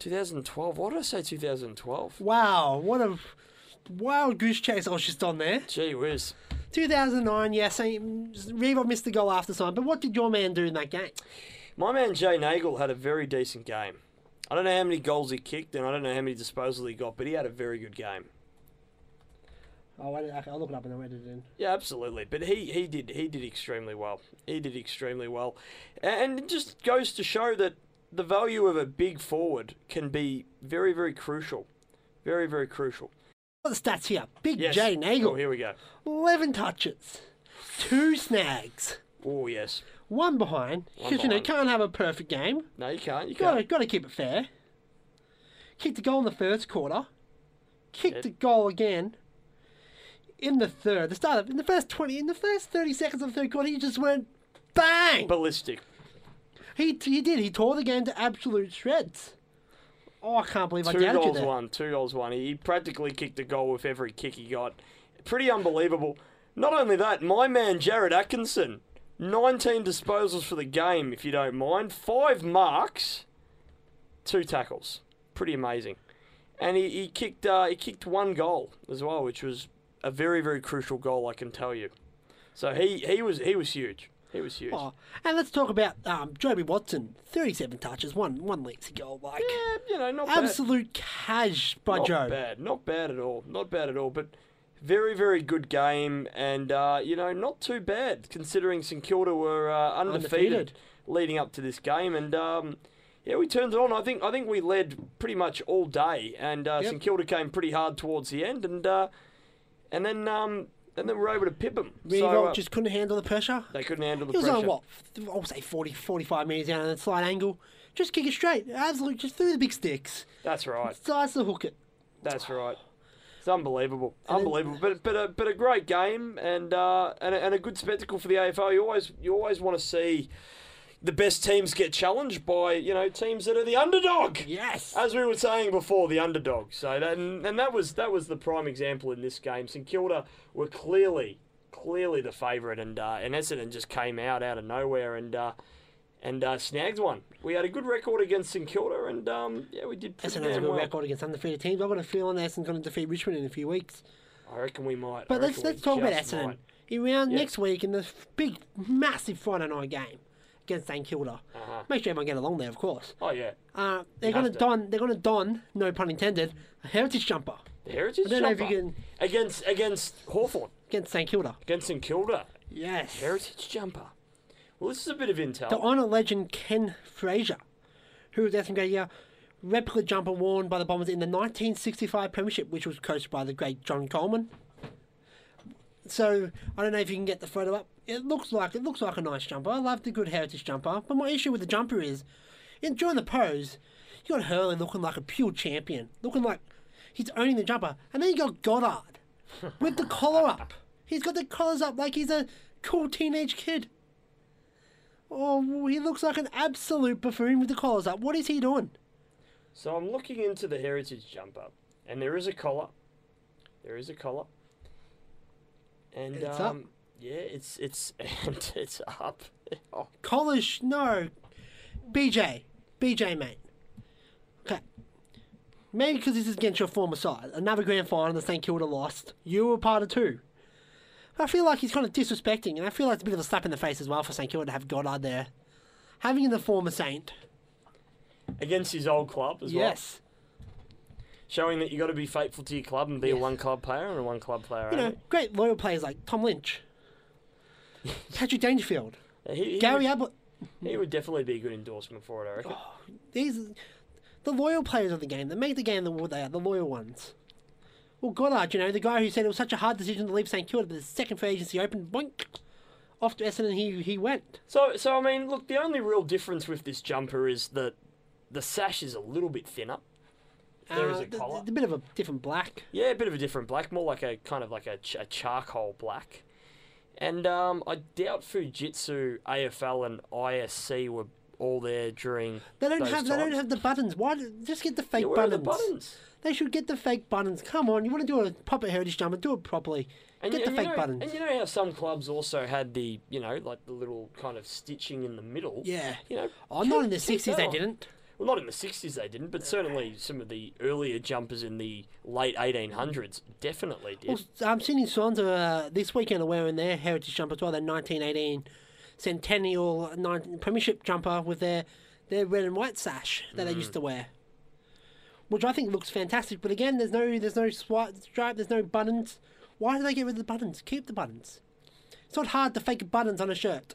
Speaker 8: 2012. What did I say? 2012.
Speaker 7: Wow, what a wild goose chase I was just on there.
Speaker 8: Gee whiz.
Speaker 7: 2009, yeah, Saint Reebok missed the goal after time. But what did your man do in that game?
Speaker 8: My man Jay Neagle had a very decent game. I don't know how many goals he kicked and I don't know how many disposals he got, but he had a very good game.
Speaker 7: Oh, I'll look it up and I'll edit it in.
Speaker 8: Yeah, absolutely. But he, he did he did extremely well. He did extremely well, and it just goes to show that the value of a big forward can be very very crucial, very very crucial.
Speaker 7: The stats here. Big
Speaker 8: Yes.
Speaker 7: J Neagle,
Speaker 8: Oh, here we go.
Speaker 7: 11 touches, two snags,
Speaker 8: Oh yes.
Speaker 7: one behind. Because you know, can't have a perfect game.
Speaker 8: No, you can't. You
Speaker 7: Got to
Speaker 8: can't.
Speaker 7: got to keep it fair. Kicked the goal in the first quarter. Kicked
Speaker 8: Yep.
Speaker 7: the goal again in the third. The start of in the first 20, in the first 30 seconds of the third quarter, he just went bang.
Speaker 8: Ballistic.
Speaker 7: He he did. He tore the game to absolute shreds. Oh, I can't believe I
Speaker 8: Two
Speaker 7: you
Speaker 8: goals
Speaker 7: there.
Speaker 8: won. Two goals won. He practically kicked a goal with every kick he got. Pretty unbelievable. Not only that, my man Jared Atkinson, 19 disposals for the game, if you don't mind. Five marks, two tackles. Pretty amazing. And he, he kicked uh, he kicked one goal as well, which was a very very crucial goal, I can tell you. So he, he was he was huge. He was huge.
Speaker 7: Oh, and let's talk about um, Jobe Watson. 37 touches, one one league's goal. Like,
Speaker 8: Yeah, you know, not bad.
Speaker 7: absolute cash by
Speaker 8: not
Speaker 7: Joe.
Speaker 8: bad, not bad at all, not bad at all. But very, very good game, and uh, you know, not too bad considering St Kilda were uh, undefeated,
Speaker 7: Undefeated.
Speaker 8: leading up to this game, and um, yeah, we turned it on. I think I think we led pretty much all day, and uh,
Speaker 7: Yep.
Speaker 8: St Kilda came pretty hard towards the end, and uh, and then um, and then we were able to pip them.
Speaker 7: Riewoldt
Speaker 8: so uh,
Speaker 7: just couldn't handle the pressure.
Speaker 8: they couldn't handle the pressure.
Speaker 7: He was
Speaker 8: pressure.
Speaker 7: on what? I'll say 40, 45 metres down on a slight angle. Just kick it straight. Absolutely, just through the big sticks.
Speaker 8: That's right.
Speaker 7: Starts to hook it.
Speaker 8: That's right. It's unbelievable,
Speaker 7: And then-
Speaker 8: unbelievable. But but a but a great game and uh, and a, and a good spectacle for the AFL. You always you always want to see the best teams get challenged by you know teams that are the underdog.
Speaker 7: Yes.
Speaker 8: As we were saying before, the underdog. So that, and, and that was that was the prime example in this game. St Kilda were clearly clearly the favourite, and uh, and Essendon just came out out of nowhere and. Uh, and uh, snagged one. We had a good record against St Kilda, and um, yeah, we did pretty
Speaker 7: Essendon has a good
Speaker 8: well.
Speaker 7: record against undefeated teams. I've got a feeling Essendon's going to defeat Richmond in a few weeks.
Speaker 8: I reckon we might.
Speaker 7: But let's let's talk about Essendon.
Speaker 8: might.
Speaker 7: In round
Speaker 8: Yeah.
Speaker 7: next week in the big, massive Friday night game against St Kilda.
Speaker 8: Uh-huh.
Speaker 7: Make sure everyone get along there, of course.
Speaker 8: Oh yeah,
Speaker 7: Uh, they're
Speaker 8: You gonna
Speaker 7: to. don. They're going to don. No pun intended. A heritage jumper
Speaker 8: the Heritage
Speaker 7: I don't know if you can-
Speaker 8: against against Hawthorn
Speaker 7: against St Kilda.
Speaker 8: against St Kilda.
Speaker 7: Yes.
Speaker 8: Heritage jumper. Well, this is a bit of intel.
Speaker 7: The Honour legend Ken Fraser, who was Essendon great year, replica jumper worn by the Bombers in the 1965 Premiership, which was coached by the great John Coleman. So I don't know if you can get the photo up. It looks like it looks like a nice jumper. I love the good heritage jumper, but my issue with the jumper is, in during the pose, you got Hurley looking like a pure champion, looking like he's owning the jumper, and then you got Goddard <laughs> with the collar up. He's got the collars up like he's a cool teenage kid. Oh, he looks like an absolute buffoon with the collars up. What is he doing?
Speaker 8: So I'm looking into the Heritage jumper, and there is a collar. There is a collar. And
Speaker 7: It's
Speaker 8: um,
Speaker 7: up.
Speaker 8: Yeah, it's it's <laughs> and it's up. Oh,
Speaker 7: Collars, no. BJ. BJ, mate. Okay. Maybe because this is against your former side. Another grand final that St Kilda lost. You were part of two. I feel like he's kind of disrespecting, and I feel like it's a bit of a slap in the face as well for St Kilda to have Goddard there. Having the former Saint.
Speaker 8: against his old club as well.
Speaker 7: Yes.
Speaker 8: Showing that you got to be faithful to your club and be a one club player and a one club player.
Speaker 7: You know, great loyal players like Tom Lynch, Patrick Dangerfield,
Speaker 8: he, he
Speaker 7: Gary
Speaker 8: would,
Speaker 7: Ablett.
Speaker 8: he would definitely be a good endorsement for it, I reckon.
Speaker 7: These, the loyal players of the game that make the game the what they are, the loyal ones. Well, Goddard, you know, the guy who said it was such a hard decision to leave St Kilda, but the second free agency opened, boink, off to Essendon, he he went.
Speaker 8: So, so I mean, look, the only real difference with this jumper is that the sash is a little bit thinner. There is
Speaker 7: Uh,
Speaker 8: a
Speaker 7: the-
Speaker 8: collar.
Speaker 7: a bit of a different black.
Speaker 8: Yeah, a bit of a different black, more like a kind of like a, ch- a charcoal black. And um, I doubt Fujitsu, AFL, and ISC were all there during.
Speaker 7: They don't have they don't have the buttons. Why? do- Just get the fake
Speaker 8: Yeah,
Speaker 7: buttons.
Speaker 8: the buttons?
Speaker 7: They should get the fake buttons. Come on, you want to do a proper heritage jumper? Do it properly.
Speaker 8: And
Speaker 7: get
Speaker 8: you,
Speaker 7: the fake
Speaker 8: know,
Speaker 7: buttons.
Speaker 8: And you know how some clubs also had the, you know, like the little kind of stitching in the middle.
Speaker 7: Yeah.
Speaker 8: You know.
Speaker 7: Oh, not in the sixties they didn't.
Speaker 8: Well, not in the 60s they didn't, but certainly some of the earlier jumpers in the late 1800s definitely did.
Speaker 7: Well, um, Sydney Swans are uh, this weekend are wearing their heritage jumper as well. Their 1918 centennial premiership jumper with their their red and white sash that they
Speaker 8: Mm.
Speaker 7: used to wear, which I think looks fantastic. But again, there's no there's no stripe, there's no buttons. Why do they get rid of the buttons? Keep the buttons. It's not hard to fake buttons on a shirt.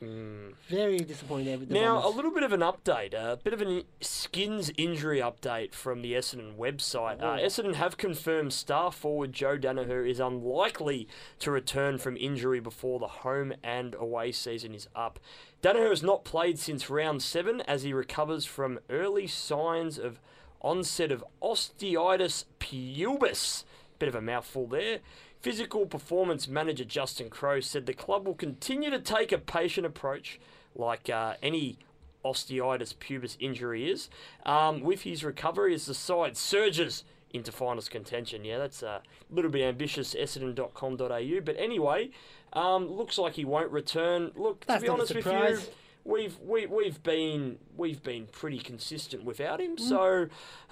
Speaker 7: Very disappointed with the
Speaker 8: Mm. Now, a little bit of an update, a bit of an skins injury update from the Essendon website. Uh, Essendon have confirmed star forward Joe Daniher is unlikely to return from injury before the home and away season is up. Daniher has not played since round seven as he recovers from early signs of onset of osteitis pubis. Bit of a mouthful there. Physical performance manager Justin Crowe said the club will continue to take a patient approach, like uh, any osteitis pubis injury is, um, with his recovery as the side surges into finals contention. Yeah, that's a little bit ambitious, essendon.com.au. But anyway, um, looks like he won't return. Look,
Speaker 7: That's
Speaker 8: to be honest with you, we've we, we've been we've been pretty consistent without him. So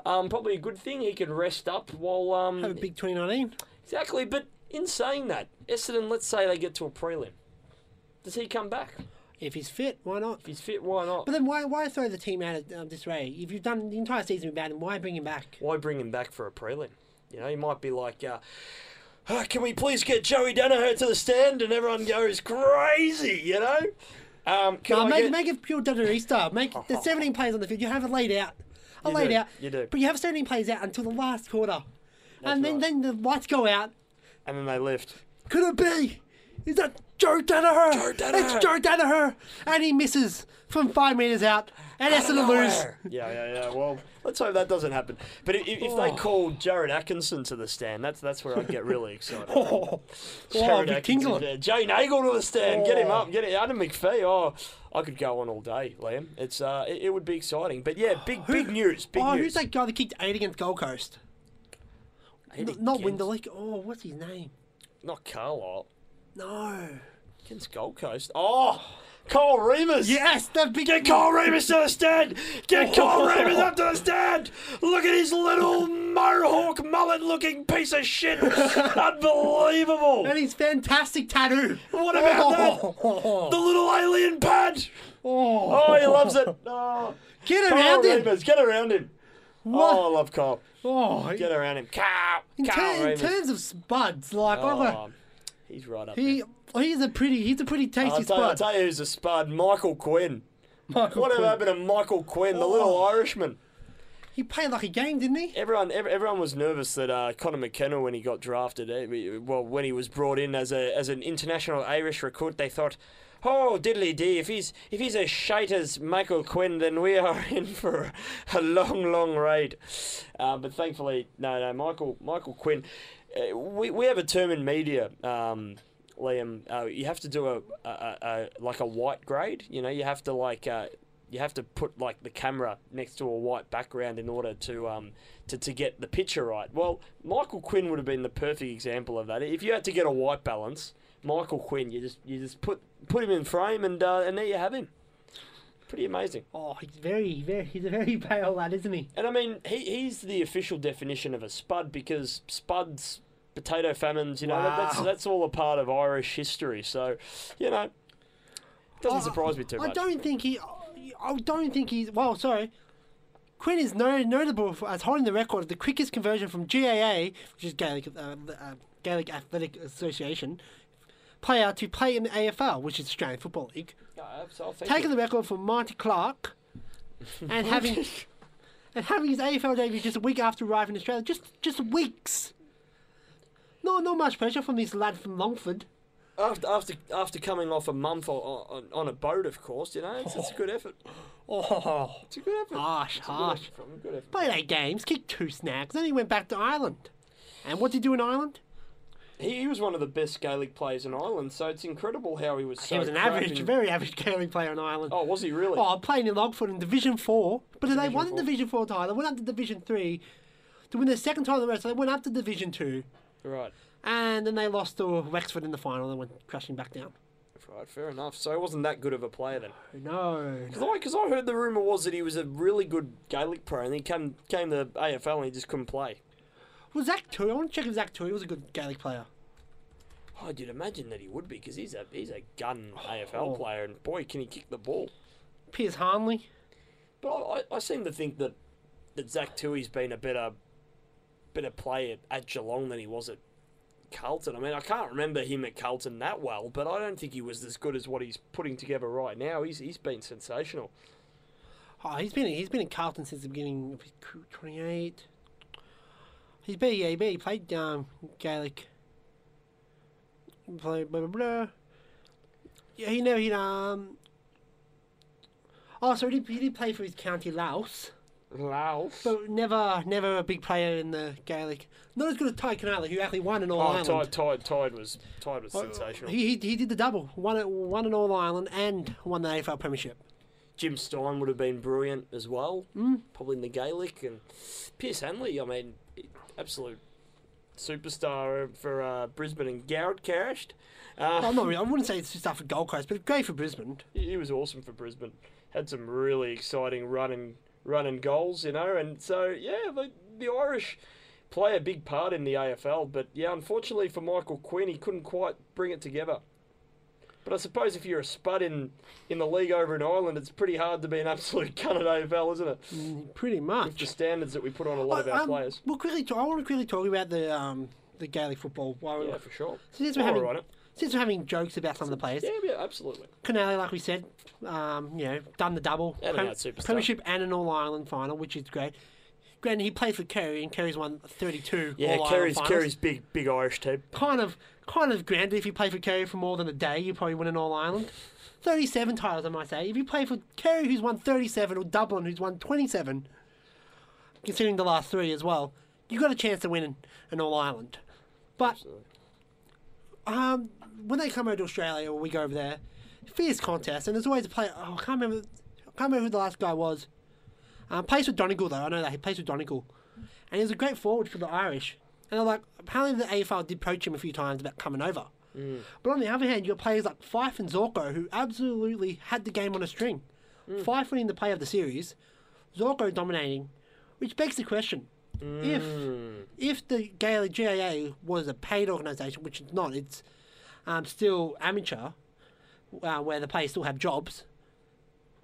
Speaker 8: um, probably a good thing he can rest up while um,
Speaker 7: have a big 2019.
Speaker 8: exactly. But in saying that, Essendon, let's say they get to a prelim. Does he come back?
Speaker 7: If he's fit, why not?
Speaker 8: If he's fit, why not?
Speaker 7: But then why why throw the team out of um, disarray? If you've done the entire season without him, why bring him back?
Speaker 8: Why bring him back for a prelim? You know, he might be like, uh, "Ah, can we please get Joey Daniher to the stand? And everyone goes crazy, you know? Um, can
Speaker 7: No,
Speaker 8: I
Speaker 7: make,
Speaker 8: get-
Speaker 7: make it pure WWE style. Make <laughs> the 17 players on the field. You have it laid out. I
Speaker 8: You
Speaker 7: laid
Speaker 8: do,
Speaker 7: out.
Speaker 8: you do.
Speaker 7: But you have 17 players out until the last quarter.
Speaker 8: That's
Speaker 7: and then,
Speaker 8: right.
Speaker 7: then the lights go out.
Speaker 8: And then they lift.
Speaker 7: Could it be? Is that Joe Daniher?
Speaker 8: Joe Daniher.
Speaker 7: It's Joe Daniher. And he misses from five metres out. And Essendon lose.
Speaker 8: Yeah, yeah, yeah. Well, let's hope that doesn't happen. But if, if they call Jared Atkinson to the stand, that's that's where I'd get really excited. <laughs>
Speaker 7: Oh,
Speaker 8: Jared
Speaker 7: big
Speaker 8: Atkinson,
Speaker 7: tingling.
Speaker 8: Jay Neagle to the stand. Get him
Speaker 7: Oh.
Speaker 8: up. Get it. Adam McPhee. Oh, I could go on all day, Liam. It's uh, it, it would be exciting. But yeah, big big news. Big
Speaker 7: oh,
Speaker 8: news.
Speaker 7: who's that guy that kicked eight against Gold Coast? Not
Speaker 8: Kent.
Speaker 7: Winderlich. Oh, what's his name?
Speaker 8: Not Carlisle.
Speaker 7: No.
Speaker 8: Against Gold Coast. Oh, Cole Remus.
Speaker 7: Yes, the big.
Speaker 8: Get Cole <laughs> Remus to the stand! Get <laughs> Cole Remus up to the stand! Look at his little <laughs> mohawk mullet looking piece of shit! Unbelievable!
Speaker 7: And his fantastic tattoo.
Speaker 8: What about that? The little alien pad!
Speaker 7: oh.
Speaker 8: Oh, he loves it! Oh.
Speaker 7: Get around him.
Speaker 8: Remus, get around him!
Speaker 7: What?
Speaker 8: Oh, I love Cole.
Speaker 7: Oh,
Speaker 8: Get around him. Carl!
Speaker 7: in, ter- in terms of spuds, like
Speaker 8: Oh, he's right up
Speaker 7: he he's a pretty he's a pretty tasty
Speaker 8: I'll tell, I'll tell you who's a spud. Michael Quinn.
Speaker 7: Michael
Speaker 8: Whatever
Speaker 7: Quinn.
Speaker 8: happened to Michael Quinn, the little
Speaker 7: Oh.
Speaker 8: Irishman?
Speaker 7: He played like a game, didn't he?
Speaker 8: Everyone, ev- everyone was nervous that uh, Conor McKenna, when he got drafted, eh, well, when he was brought in as a as an international Irish recruit, they thought, "Oh, diddly dee! If he's if he's as shite as Michael Quinn, then we are <laughs> in for a long, long ride." Uh, but thankfully, no, no, Michael Michael Quinn. Uh, we we have a term in media. Um, Liam, uh, you have to do a, a, a, a like a white grade. You know, you have to like uh, you have to put like the camera next to a white background in order to um to, to get the picture right. Well, Michael Quinn would have been the perfect example of that. If you had to get a white balance, Michael Quinn, you just you just put put him in frame and uh, and there you have him. Pretty amazing.
Speaker 7: Oh, he's very very he's a very <laughs> pale lad, isn't he?
Speaker 8: And I mean, he, he's the official definition of a spud because spuds, potato famines, you know, that, that's that's all a part of Irish history. So, you know, doesn't
Speaker 7: I-
Speaker 8: surprise me too
Speaker 7: I
Speaker 8: much.
Speaker 7: don't think he. I don't think he's. Well, sorry. Quinn is no, notable for, as holding the record of the quickest conversion from GAA, which is Gaelic, uh, uh, Gaelic Athletic Association, player to play in the AFL, which is Australian Football League.
Speaker 8: Yeah, so
Speaker 7: Taking the record from Marty Clarke, <laughs> and having and having his AFL debut just a week after arriving in Australia. Just just weeks. No, not much pressure from this lad from Longford.
Speaker 8: After after after coming off a month on, on, on a boat, of course, you know, it's, it's a good oh. effort.
Speaker 7: Oh,
Speaker 8: It's a good effort.
Speaker 7: harsh,
Speaker 8: It's a good
Speaker 7: harsh.
Speaker 8: effort Good effort.
Speaker 7: Played eight games, kicked two snags, then he went back to Ireland. And what did he do in Ireland?
Speaker 8: He, he was one of the best Gaelic players in Ireland, so it's incredible how he was. So
Speaker 7: he was an average,
Speaker 8: in-
Speaker 7: very average Gaelic player in Ireland.
Speaker 8: Oh, was he really?
Speaker 7: Oh, playing in Longford in Division Four, but then they won
Speaker 8: four.
Speaker 7: the Division Four title. They went up to Division Three to win their second title in the rest. So they went up to Division Two,
Speaker 8: Right.
Speaker 7: and then they lost to Wexford in the final. and went crashing back down.
Speaker 8: Right. Fair enough. So he wasn't that good of a player then.
Speaker 7: No,
Speaker 8: Because I, 'cause I heard the rumor was that he was a really good Gaelic player, and then he came came to AFL and he just couldn't play.
Speaker 7: Was Zach Tuohy? I want to check if Zach Tuohy was a good Gaelic player.
Speaker 8: Oh, you'd imagine that he would be, because he's a he's a gun AFL
Speaker 7: Oh.
Speaker 8: player, and boy, can he kick the ball.
Speaker 7: Pearce Hanley.
Speaker 8: But I, I, I seem to think that that Zach Tuohy's been a better better player at Geelong than he was at Carlton. I mean, I can't remember him at Carlton that well, but I don't think he was as good as what he's putting together right now. He's he's been sensational.
Speaker 7: Oh, he's been he's been in Carlton since the beginning of his career, 28. He's been yeah, he played um, Gaelic. Played blah blah blah. Yeah, he never he um. Oh, so he did, he did play for his county Laois,
Speaker 8: Laois.
Speaker 7: but never never a big player in the Gaelic. Not as good as Tadhg Kennelly, who actually won an All
Speaker 8: Oh,
Speaker 7: Ireland.
Speaker 8: Tadhg, Tadhg, Tadhg was Tadhg was
Speaker 7: Oh,
Speaker 8: sensational.
Speaker 7: He, he he did the double, won it, won an All Ireland and won the AFL Premiership.
Speaker 8: Jim Stynes would have been brilliant as well, mm. probably in the Gaelic. And Pearce Hanley, I mean, absolute superstar for uh, Brisbane and Garrett Carrished. Uh,
Speaker 7: Well, not really. I wouldn't say <laughs> it's just after Gold Coast, but great for Brisbane.
Speaker 8: he he was awesome for Brisbane. Had some really exciting running running goals, you know. And so yeah, the, the Irish play a big part in the AFL. But yeah, unfortunately for Michael Quinn, he couldn't quite bring it together. But I suppose if you're a spud in, in the league over in Ireland, it's pretty hard to be an absolute <laughs> gun at AFL, isn't it?
Speaker 7: Pretty much.
Speaker 8: With the standards that we put on a lot of our
Speaker 7: Um,
Speaker 8: players.
Speaker 7: We'll quickly. I want to quickly talk about the um, the Gaelic football. While we-
Speaker 8: Yeah, for sure.
Speaker 7: Since we're having
Speaker 8: we're on it.
Speaker 7: since we're having jokes about some of the players,
Speaker 8: Yeah, yeah, absolutely.
Speaker 7: Kennelly, like we said, um, you know, done the double Prem- premiership and an All Ireland final, which is great. Granted, he played for Kerry, and Kerry's won 32
Speaker 8: Yeah,
Speaker 7: All
Speaker 8: Kerry's. Kerry's big, big Irish team.
Speaker 7: kind of, kind of granted. If you play for Kerry for more than a day, you probably win an All Ireland. 37 titles, I might say. If you play for Kerry, who's won 37, or Dublin, who's won 27, considering the last three as well, you've got a chance to win an, an All Ireland. But um, when they come over to Australia or we go over there, fierce contest, and there's always a player. Oh, I can't remember. I can't remember who the last guy was. Um, plays for Donegal though. I know that he plays for Donegal, and he's a great forward for the Irish. And they're like, apparently the AFL did approach him a few times about coming over. But on the other hand, you got players like Fyfe and Zorko who absolutely had the game on a string. Fyfe winning the play of the series, Zorko dominating, which begs the question: if if the Gaelic GAA was a paid organisation, which it's not, it's um, still amateur, uh, where the players still have jobs.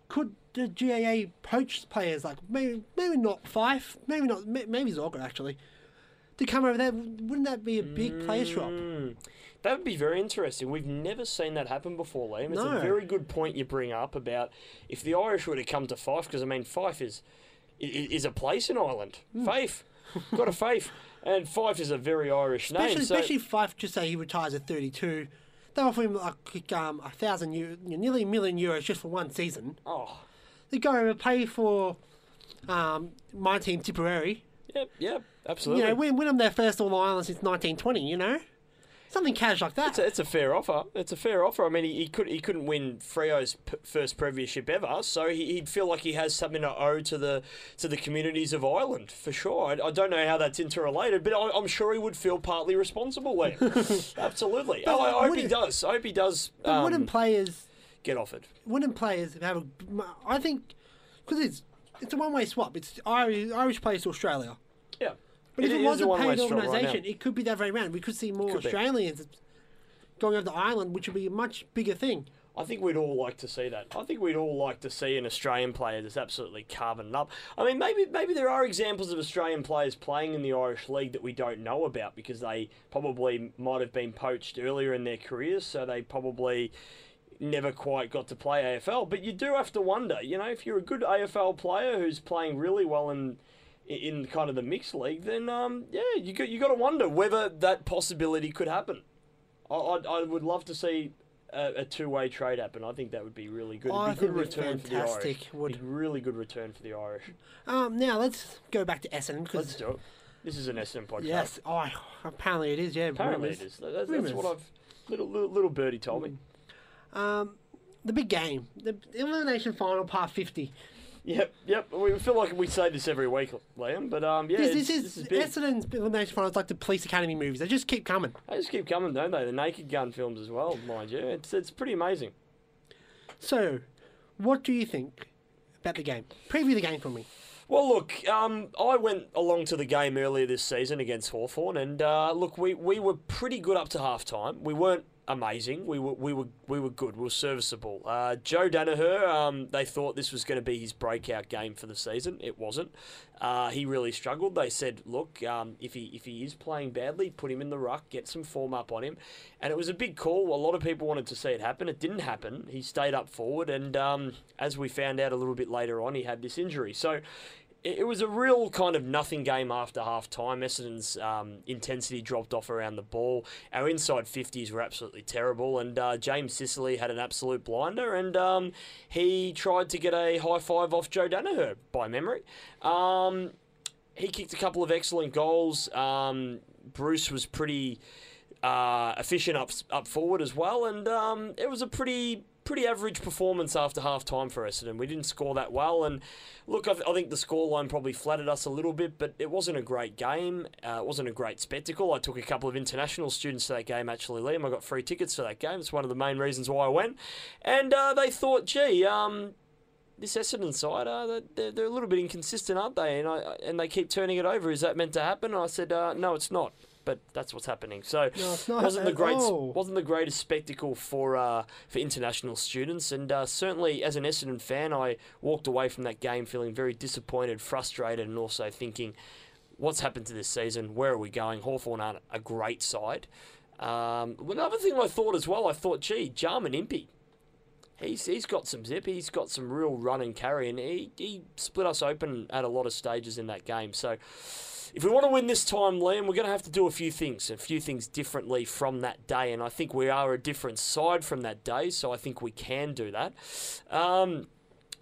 Speaker 7: Could the GAA poach players like maybe maybe not Fyfe, maybe not may- maybe Zorko actually, to come over there? Wouldn't that be a big player swap?
Speaker 8: Mm. That would be very interesting. We've never seen that happen before, Liam. It's
Speaker 7: No.
Speaker 8: a very good point you bring up about if the Irish were to come to Fife, because I mean Fife is is a place in Ireland.
Speaker 7: Hmm.
Speaker 8: Fife, got a Fife, and Fife is a very Irish name.
Speaker 7: Especially,
Speaker 8: so
Speaker 7: especially if Fyfe just say he retires at 32. They offer him like um, a thousand, euro, nearly a million euros just for one season.
Speaker 8: oh,
Speaker 7: They go over pay for um, my team, Tipperary.
Speaker 8: yep, yep, absolutely.
Speaker 7: You know, win, win them their first All Ireland since 1920. You know, something cash like that.
Speaker 8: It's a, it's a fair offer. It's a fair offer. I mean, he, he could he couldn't win Freo's p- first premiership ever, so he, he'd feel like he has something to owe to the to the communities of Ireland for sure. I, I don't know how that's interrelated, but I, I'm sure he would feel partly responsible. Liam. <laughs> Absolutely.
Speaker 7: But
Speaker 8: Oh, I, I hope he does. I hope he does
Speaker 7: but
Speaker 8: um,
Speaker 7: wouldn't players,
Speaker 8: get offered.
Speaker 7: wouldn't players have a? I think because it's it's a one way swap. It's Irish, Irish players to Australia.
Speaker 8: Yeah.
Speaker 7: But if it, was a paid
Speaker 8: street right
Speaker 7: organisation, it could be that very round. We could see more
Speaker 8: Could be.
Speaker 7: Australians going over to Ireland, which would be a much bigger thing.
Speaker 8: I think we'd all like to see that. I think we'd all like to see an Australian player that's absolutely carving it up. I mean, maybe maybe there are examples of Australian players playing in the Irish League that we don't know about because they probably might have been poached earlier in their careers, so they probably never quite got to play AFL. But you do have to wonder, you know, if you're a good AFL player who's playing really well in in kind of the mixed league, then um, yeah, you got you got to wonder whether that possibility could happen. I, I, I would love to see a, a two-way trade happen. I think that would be really good.
Speaker 7: I
Speaker 8: It'd be good
Speaker 7: think it'd be
Speaker 8: return for the Irish.
Speaker 7: fantastic, would.
Speaker 8: Be really good return for the Irish.
Speaker 7: Um, now let's go back to Essendon because
Speaker 8: Let's do it. This is an Essendon podcast.
Speaker 7: yes, oh, apparently it is. Yeah,
Speaker 8: apparently
Speaker 7: rumours.
Speaker 8: it is. That's, that's what I've little, little little birdie told me.
Speaker 7: Um, the big game, the elimination final, part fifty.
Speaker 8: Yep, yep. We feel like we say this every week, Liam, but um, yeah,
Speaker 7: this, this
Speaker 8: this
Speaker 7: is,
Speaker 8: is big.
Speaker 7: Essendon's elimination final. It's like the Police Academy movies. They just keep coming.
Speaker 8: They just keep coming, don't they? The Naked Gun films as well, mind you. It's it's pretty amazing.
Speaker 7: So, what do you think about the game? Preview the game for me.
Speaker 8: Well, look, um, I went along to the game earlier this season against Hawthorn, and uh, look, we, we were pretty good up to half time. We weren't amazing. We were we were we were good. We were serviceable. Uh, Joe Daniher, um, they thought this was going to be his breakout game for the season. It wasn't. Uh, he really struggled. They said, look, um, if he if he is playing badly, put him in the ruck, get some form up on him. And it was a big call. A lot of people wanted to see it happen. It didn't happen. He stayed up forward, and um, as we found out a little bit later on, he had this injury. So it was a real kind of nothing game after half time. Essendon's um, intensity dropped off around the ball. Our inside 50s were absolutely terrible, and uh, James Sicily had an absolute blinder, and um, he tried to get a high five off Joe Daniher by memory. Um, he kicked a couple of excellent goals. Um, Breust was pretty uh, efficient up up forward as well, and um, it was a pretty pretty average performance after half time for Essendon. We didn't score that well, and look, I, th- I think the scoreline probably flattered us a little bit, but it wasn't a great game. Uh, it wasn't a great spectacle. I took a couple of international students to that game actually, Liam. I got free tickets for that game. It's one of the main reasons why I went, and uh, they thought, gee. Um, this Essendon side, uh, they're, they're a little bit inconsistent, aren't they? And I and they keep turning it over. Is that meant to happen? And I said, uh, no, it's not. But that's what's happening. So
Speaker 7: No, it's not
Speaker 8: wasn't the great
Speaker 7: all.
Speaker 8: wasn't the greatest spectacle for uh, for international students, and uh, certainly as an Essendon fan, I walked away from that game feeling very disappointed, frustrated, and also thinking, what's happened to this season? Where are we going? Hawthorn aren't a great side. Um, another thing I thought as well, I thought, gee, Jarman Impey. He's, he's got some zip. He's got some real run and carry, and he, he split us open at a lot of stages in that game. So, if we want to win this time, Liam, we're going to have to do a few things, a few things differently from that day. And I think we are a different side from that day, so I think we can do that. Um,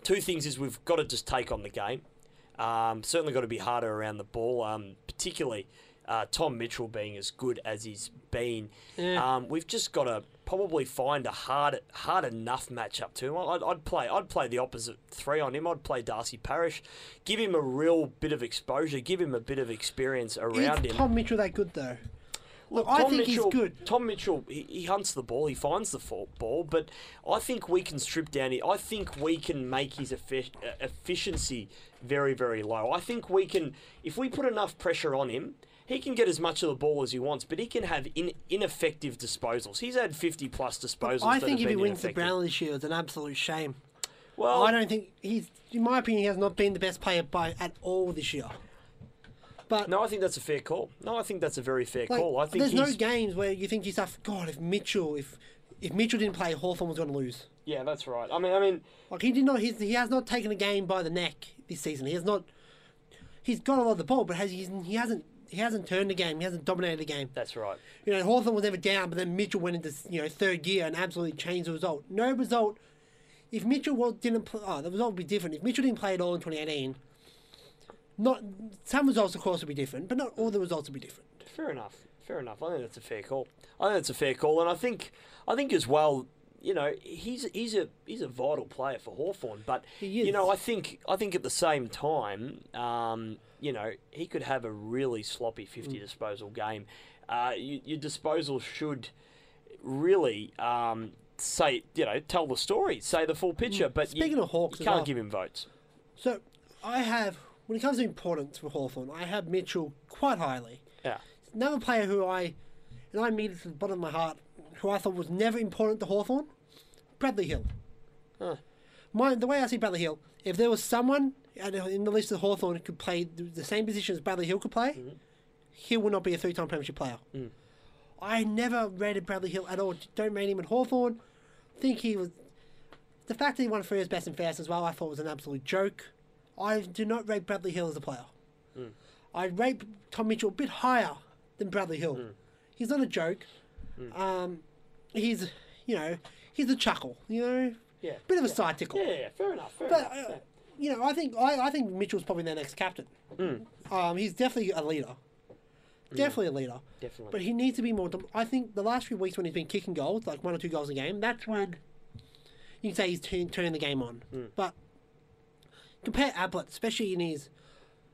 Speaker 8: two things is we've got to just take on the game. Um, certainly got to be harder around the ball, um, particularly uh, Tom Mitchell being as good as he's been.
Speaker 7: Yeah.
Speaker 8: Um, we've just got to probably find a hard, hard enough matchup to him. I'd, I'd play, I'd play the opposite three on him. I'd play Darcy Parish, give him a real bit of exposure, give him a bit of experience around
Speaker 7: Is
Speaker 8: him.
Speaker 7: Tom Mitchell that good though?
Speaker 8: Look,
Speaker 7: I
Speaker 8: Tom
Speaker 7: think he's good.
Speaker 8: Tom Mitchell, he, he hunts the ball, he finds the ball, but I think we can strip down. I think we can make his effi- efficiency very, very low. I think we can, if we put enough pressure on him, he can get as much of the ball as he wants, but he can have in, ineffective disposals. He's had 50 plus disposals.
Speaker 7: I think if he wins the. Brownlow this year, it's an absolute shame.
Speaker 8: well,
Speaker 7: I don't think he's, in my opinion, he has not been the best player by at all this year. But
Speaker 8: No, I think that's a fair call. No, I think that's a very fair
Speaker 7: like,
Speaker 8: call. I think
Speaker 7: there's no games where you think to yourself, God, if Mitchell, if if Mitchell didn't play, Hawthorn was going to lose.
Speaker 8: yeah, that's right. I mean, I mean,
Speaker 7: Like he did not, he's, he has not taken a game by the neck this season. He has not. He's got a lot of the ball, but has he, he hasn't he hasn't turned the game. He hasn't dominated the game.
Speaker 8: that's right.
Speaker 7: You know, Hawthorn was never down, but then Mitchell went into you know third gear and absolutely changed the result. No result. If Mitchell was, didn't play, oh, the result would be different. If Mitchell didn't play at all in 2018, not some results of course would be different, but not all the results would be different.
Speaker 8: Fair enough. Fair enough. I think that's a fair call. I think that's a fair call, and I think I think as well. You know, he's he's a he's a vital player for Hawthorn, but
Speaker 7: He
Speaker 8: you know. I think I think at the same time, um, you know, he could have a really sloppy
Speaker 7: Mm.
Speaker 8: fifty disposal game. Uh, you, your disposal should really um, say you know tell the story, say the full picture. But you-
Speaker 7: Mm. Speaking of Hawks
Speaker 8: you can't
Speaker 7: well.
Speaker 8: give him votes.
Speaker 7: So I have, when it comes to importance for Hawthorn, I have Mitchell quite highly.
Speaker 8: Yeah,
Speaker 7: Another player who I, and I mean it to the bottom of my heart, who I thought was never important to Hawthorn, Bradley Hill.
Speaker 8: Huh.
Speaker 7: My, the way I see Bradley Hill, if there was someone in the list of Hawthorn could play the, same position as Bradley Hill could play,
Speaker 8: Mm-hmm.
Speaker 7: Hill would not be a three-time premiership player.
Speaker 8: Mm.
Speaker 7: I never rated Bradley Hill at all. Don't rate him at Hawthorn. think he was. The fact that he won three years best and fairest as well, I thought was an absolute joke. I do not rate Bradley Hill as a player.
Speaker 8: Mm.
Speaker 7: I rate Tom Mitchell a bit higher than Bradley Hill.
Speaker 8: Mm.
Speaker 7: He's not a joke. Um, he's, you know, he's a chuckle. You know,
Speaker 8: yeah,
Speaker 7: bit of a side tickle.
Speaker 8: yeah, yeah. Fair enough. Fair
Speaker 7: But
Speaker 8: enough.
Speaker 7: uh,
Speaker 8: yeah.
Speaker 7: You know, I think I, I think Mitchell's probably their next captain. Um, he's definitely a leader. Definitely a leader.
Speaker 8: Definitely.
Speaker 7: But he needs to be more. I think the last few weeks when he's been kicking goals, like one or two goals a game, that's when you can say he's turn, turning the game on. But compare Ablett, especially in his.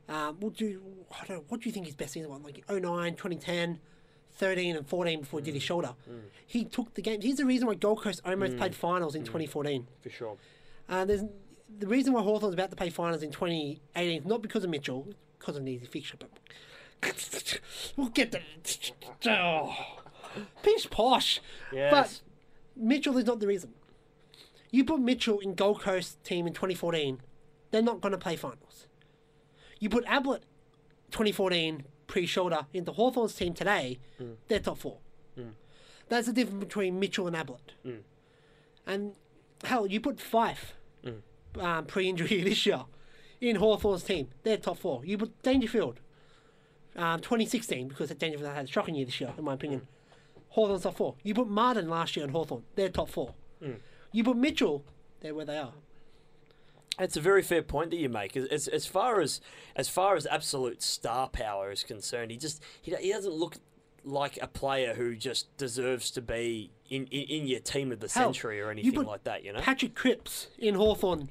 Speaker 7: Um, what do I don't what do you think his best season was? Like 09, 2010, 13, and 14 before he did his shoulder. He took the game. He's the reason why Gold Coast almost played finals in 2014.
Speaker 8: for sure.
Speaker 7: Uh, there's the reason why Hawthorn's about to play finals in 2018 is not because of Mitchell, because of an easy fixture, but <laughs> we'll get the oh, pish posh.
Speaker 8: Yes.
Speaker 7: But Mitchell is not the reason. You put Mitchell in Gold Coast team in 2014, they're not going to play finals. You put Ablett 2014 pre-shoulder into Hawthorn's team today, mm. they're top four. Mm. That's the difference between Mitchell and Ablett. Mm. And hell, you put Fyfe um, pre-injury <laughs> this year in Hawthorn's team, they're top four. You put Dangerfield um, 2016 because Dangerfield had a shocking year this year, in my opinion. Hawthorn's top four. You put Martin last year in Hawthorn, they're top four. You put Mitchell, they're where they are.
Speaker 8: It's a very fair point that you make. As, as, as far as as far as absolute star power is concerned, he just he, he doesn't look like a player who just deserves to be in, in, in your team of the
Speaker 7: Hell,
Speaker 8: century or anything like that. You know.
Speaker 7: Patrick Cripps in Hawthorn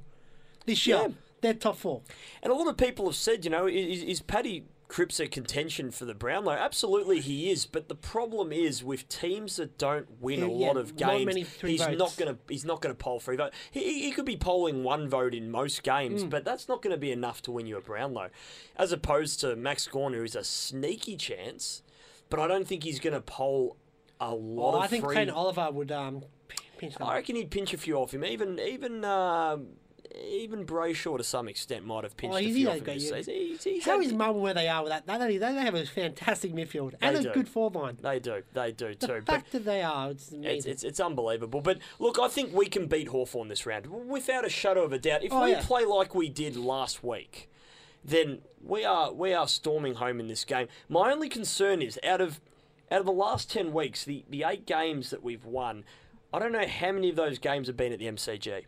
Speaker 7: this year,
Speaker 8: Yeah.
Speaker 7: they're top four.
Speaker 8: And a lot of people have said, you know, is, is Paddy Cripps a contention for the Brownlow? Absolutely, he is. But the problem is with teams that don't win a
Speaker 7: Yeah,
Speaker 8: lot of games, he's
Speaker 7: votes.
Speaker 8: not going to he's not going to poll three votes. He, he could be polling one vote in most games,
Speaker 7: Hmm.
Speaker 8: but that's not going to be enough to win you a Brownlow. As opposed to Max Gawn, who is a sneaky chance. but I don't think he's going to poll a lot
Speaker 7: Well,
Speaker 8: of
Speaker 7: I think
Speaker 8: free.
Speaker 7: Clayton Oliver would um, pinch them.
Speaker 8: I reckon he'd pinch a few off him. Even even um, even Brayshaw to some extent might have pinched
Speaker 7: Oh,
Speaker 8: a
Speaker 7: he's-
Speaker 8: few off him this. He's, he's
Speaker 7: How is Melbourne where they are with that? They, they have a fantastic midfield and a good forward line.
Speaker 8: They do, they do
Speaker 7: The
Speaker 8: too. But
Speaker 7: fact that they are, it's
Speaker 8: It's,
Speaker 7: amazing.
Speaker 8: it's, it's unbelievable. But look, I think we can beat Hawthorn this round without a shadow of a doubt. If
Speaker 7: Oh,
Speaker 8: we
Speaker 7: yeah.
Speaker 8: play like we did last week, then we are we are storming home in this game. My only concern is out of out of the last ten weeks, the, the eight games that we've won, I don't know how many of those games have been at the MCG.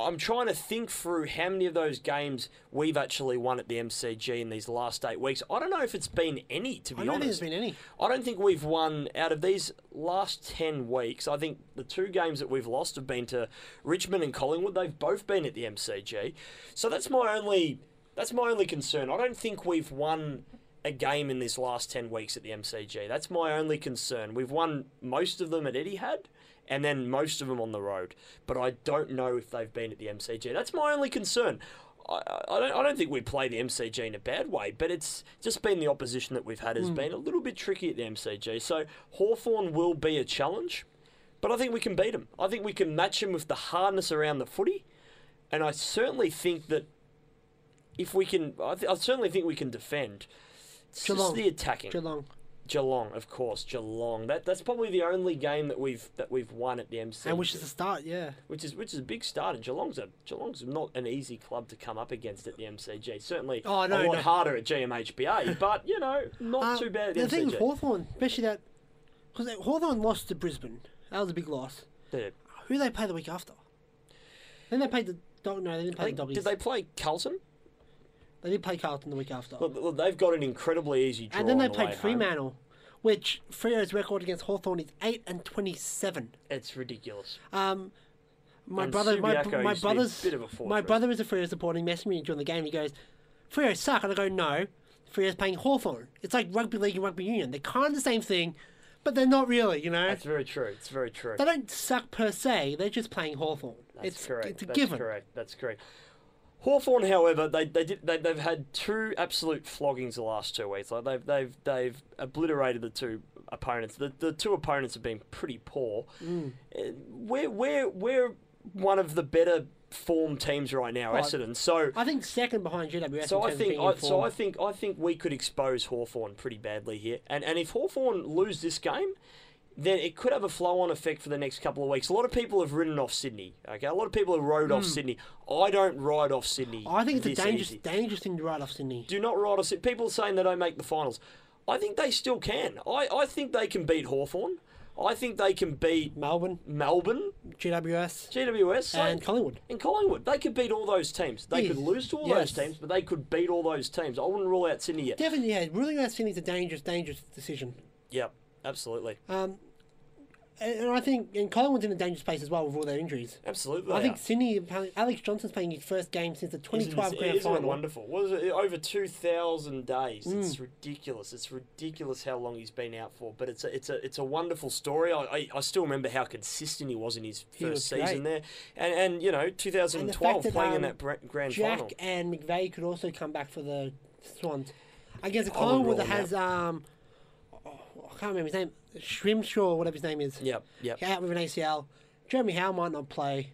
Speaker 8: I'm trying to think through how many of those games we've actually won at the MCG in these last eight weeks. I don't know if it's been any, to be
Speaker 7: I don't
Speaker 8: honest.
Speaker 7: think there's been any.
Speaker 8: I don't think we've won out of these last 10 weeks. I think the two games that we've lost have been to Richmond and Collingwood. They've both been at the MCG. So that's my only that's my only concern. I don't think we've won a game in this last 10 weeks at the MCG. That's my only concern. We've won most of them at Etihad and then most of them on the road. But I don't know if they've been at the MCG. That's my only concern. I, I don't, I don't think we play the MCG in a bad way, but it's just been the opposition that we've had has hmm. been a little bit tricky at the MCG. So Hawthorn will be a challenge, but I think we can beat them. I think we can match them with the hardness around the footy, and I certainly think that if we can, I, th- I certainly think we can defend. It's
Speaker 7: Geelong.
Speaker 8: just the attacking.
Speaker 7: Geelong.
Speaker 8: Geelong, of course, Geelong. That that's probably the only game that we've that we've won at the MCG
Speaker 7: And which is the start, yeah.
Speaker 8: which is which is a big start. And Geelong's a Geelong's not an easy club to come up against at the MCG. Certainly
Speaker 7: Oh, no,
Speaker 8: a lot
Speaker 7: no.
Speaker 8: harder at GMHBA, <laughs> but you know, not
Speaker 7: Um,
Speaker 8: too bad at
Speaker 7: the
Speaker 8: the
Speaker 7: thing with
Speaker 8: MCG.
Speaker 7: Hawthorn, especially that, because Hawthorn lost to Brisbane. That was a big loss.
Speaker 8: Yeah.
Speaker 7: Who they play the week after? Then they played the dog. No, they didn't play the doggies.
Speaker 8: did they play Carlton?
Speaker 7: They did play Carlton the week after.
Speaker 8: Look, look, they've got an incredibly easy draw.
Speaker 7: and then they
Speaker 8: the
Speaker 7: played
Speaker 8: way home.
Speaker 7: Fremantle, which Freo's record against Hawthorn is eight and twenty-seven.
Speaker 8: It's ridiculous.
Speaker 7: Um, my
Speaker 8: And
Speaker 7: brother, my,
Speaker 8: Subiaco
Speaker 7: my
Speaker 8: used to be a
Speaker 7: brother's,
Speaker 8: bit of a
Speaker 7: my brother is a Freo supporting. Messaged me during the game. He goes, "Freo suck," and I go, "No, Freo's playing Hawthorn. It's like rugby league and rugby union. They're kind of the same thing, but they're not really. You know,
Speaker 8: That's very true. It's very true.
Speaker 7: they don't suck per se. They're just playing Hawthorn.
Speaker 8: That's
Speaker 7: it's
Speaker 8: correct.
Speaker 7: it's a
Speaker 8: That's
Speaker 7: given.
Speaker 8: correct. That's correct. Hawthorn, however, they they did they, they've had two absolute floggings the last two weeks. Like they've they've they've obliterated the two opponents. The the two opponents have been pretty poor.
Speaker 7: Mm.
Speaker 8: Uh, We're we're we're one of the better form teams right now, Essendon. So
Speaker 7: I think second behind GWS.
Speaker 8: so I think I, so. I think I think we could expose Hawthorn pretty badly here. And and if Hawthorn lose this game, then it could have a flow-on effect for the next couple of weeks. A lot of people have ridden off Sydney. Okay, a lot of people have rode off Sydney. I don't ride off Sydney.
Speaker 7: Hmm. I think it's a dangerous,
Speaker 8: easy.
Speaker 7: dangerous thing to ride off Sydney.
Speaker 8: Do not ride off Sydney. People are saying they don't make the finals. I think they still can. I, I think they can beat Hawthorn. I think they can beat
Speaker 7: Melbourne,
Speaker 8: Melbourne,
Speaker 7: GWS,
Speaker 8: GWS, so-
Speaker 7: and Collingwood.
Speaker 8: and Collingwood. They could beat all those teams. They
Speaker 7: Yes.
Speaker 8: could lose to all
Speaker 7: Yes.
Speaker 8: those teams, but they could beat all those teams. I wouldn't rule out Sydney yet.
Speaker 7: Definitely, yeah. Ruling out Sydney Sydney's a dangerous, dangerous decision.
Speaker 8: Yep, absolutely.
Speaker 7: Um, and, I think and Collingwood's in a dangerous place as well with all their injuries.
Speaker 8: Absolutely.
Speaker 7: I think
Speaker 8: are.
Speaker 7: Sydney, Alex Johnson's playing his first game since the 2012
Speaker 8: Isn't,
Speaker 7: grand
Speaker 8: isn't
Speaker 7: final.
Speaker 8: wonderful? What is it? Over 2,000 days.
Speaker 7: Mm.
Speaker 8: It's ridiculous. It's ridiculous how long he's been out for. But it's a, it's a, it's a wonderful story. I, I, I still remember how consistent he was in his first season
Speaker 7: great.
Speaker 8: there. And, and, you know, 2012
Speaker 7: that,
Speaker 8: playing in
Speaker 7: um,
Speaker 8: that grand
Speaker 7: Jack
Speaker 8: final.
Speaker 7: Jack and McVeigh could also come back for the Swans against a
Speaker 8: I wouldn't
Speaker 7: Collingwood that has um, oh, I can't remember his name, Shrimshaw, whatever his name is.
Speaker 8: Yep, yep.
Speaker 7: Out with an ACL. Jeremy Howe might not play.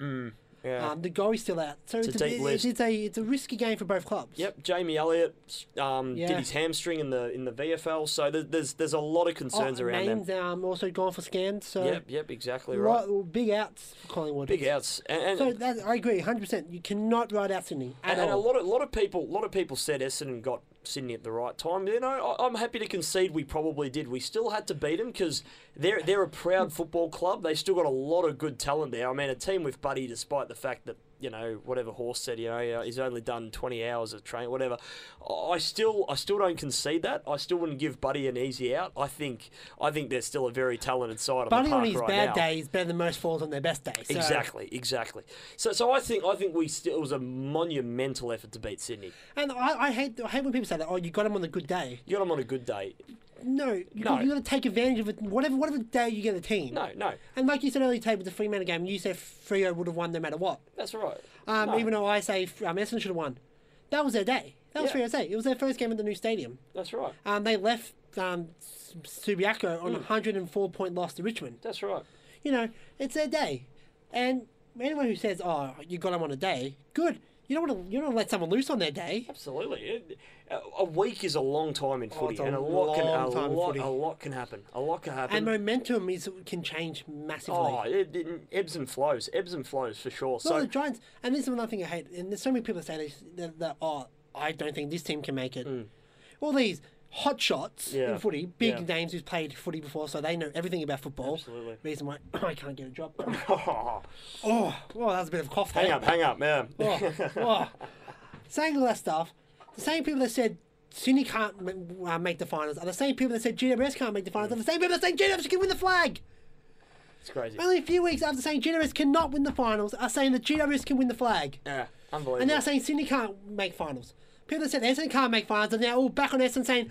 Speaker 8: Yeah.
Speaker 7: Um, the goalie's still out, so
Speaker 8: It's
Speaker 7: it's,
Speaker 8: a
Speaker 7: a,
Speaker 8: deep
Speaker 7: it's,
Speaker 8: list.
Speaker 7: it's a it's a risky game for both clubs.
Speaker 8: Yep, Jamie Elliott um,
Speaker 7: Yeah.
Speaker 8: did his hamstring in the in the VFL, so there- there's there's a lot of
Speaker 7: Oh,
Speaker 8: concerns around them.
Speaker 7: names um, also gone for scans, so
Speaker 8: Yep, yep, exactly right.
Speaker 7: lot- big outs for Collingwood.
Speaker 8: Big outs, and, and
Speaker 7: So that, I agree, hundred percent. You cannot ride out Sydney at
Speaker 8: And, and a lot of lot of people, lot of people said Essendon got Sydney at the right time. You know, I, I'm happy to concede we probably did. We still had to beat them because they're they're a proud football club. They still got a lot of good talent there. I mean, a team with Buddy, despite the fact that you know whatever Horse said, you know, he's only done 20 hours of training, whatever. I still I still don't concede that. I still wouldn't give Buddy an easy out. I think I think they're still a very talented side
Speaker 7: Buddy
Speaker 8: on
Speaker 7: on
Speaker 8: the
Speaker 7: his
Speaker 8: park right
Speaker 7: bad
Speaker 8: now.
Speaker 7: day is better than most falls on their best day. So,
Speaker 8: Exactly, exactly. So, so I think I think we still it was a monumental effort to beat Sydney.
Speaker 7: And I, I hate I hate when people say that. Oh, you got him on the good day.
Speaker 8: You got him on a good day.
Speaker 7: No, you
Speaker 8: No.
Speaker 7: got, you got to take advantage of it. Whatever whatever day you get a team.
Speaker 8: No, no,
Speaker 7: And like you said earlier, today with the Fremantle game, you said Freo would have won no matter what.
Speaker 8: that's right.
Speaker 7: Um,
Speaker 8: No,
Speaker 7: Even though I say um, Essendon should have won, that was their day. That was
Speaker 8: Yeah.
Speaker 7: Freo's day. It was their first game at the new stadium.
Speaker 8: that's right.
Speaker 7: Um, they left um, Subiaco on a 104 point loss to Richmond.
Speaker 8: That's right.
Speaker 7: You know, it's their day. And anyone who says, oh, you got them on a day, good. You don't want to. You don't want to let someone loose on their day.
Speaker 8: Absolutely. A- A week is a long time in oh, footy,
Speaker 7: it's a
Speaker 8: and a lot can a lot, a lot can happen. A lot can happen.
Speaker 7: And momentum is can change massively.
Speaker 8: oh, it, it ebbs and flows, ebbs and flows for sure.
Speaker 7: Well,
Speaker 8: So
Speaker 7: the Giants, and this is another thing I hate. And there's so many people that say this, that, that oh, I don't think this team can make it. Mm. All these hot shots.
Speaker 8: Yeah.
Speaker 7: in footy, big
Speaker 8: Yeah.
Speaker 7: names who's played footy before, so they know everything about football.
Speaker 8: Absolutely.
Speaker 7: Reason why <coughs> I can't get a job. <laughs> <laughs> oh, oh, that was a bit of a cough.
Speaker 8: hang
Speaker 7: there.
Speaker 8: up, hang up, yeah.
Speaker 7: Oh, <laughs> oh. Saying all that stuff, the same people that said Sydney can't uh, make the finals are the same people that said GWS can't make the finals are the same people that say GWS can win the flag.
Speaker 8: It's crazy.
Speaker 7: Only a few weeks after saying GWS cannot win the finals are saying that GWS can win the flag.
Speaker 8: Yeah, unbelievable.
Speaker 7: And now saying Sydney can't make finals. People that said Essendon can't make finals are now all back on Essendon saying,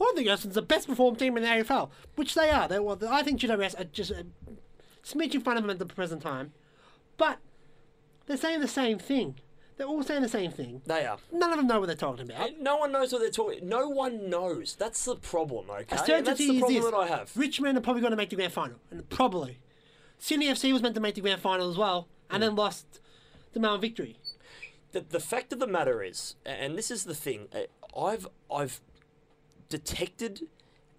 Speaker 7: "Oh, I think Essendon's the best performed team in the AFL, which they are. They, well, I think GWS are just uh, a smidge in front of them at the present time. But they're saying the same thing. They're all saying the same thing.
Speaker 8: they are.
Speaker 7: None of them know what they're talking about.
Speaker 8: No one knows what they're talking. No one knows. That's the problem, okay? And that's
Speaker 7: Certainty
Speaker 8: the
Speaker 7: is
Speaker 8: problem
Speaker 7: this.
Speaker 8: that I have.
Speaker 7: Richmond are probably going to make the grand final. And probably. Sydney FC was meant to make the grand final as well, and hmm. then lost the Melbourne victory.
Speaker 8: The, the fact of the matter is, and this is the thing, I've I've detected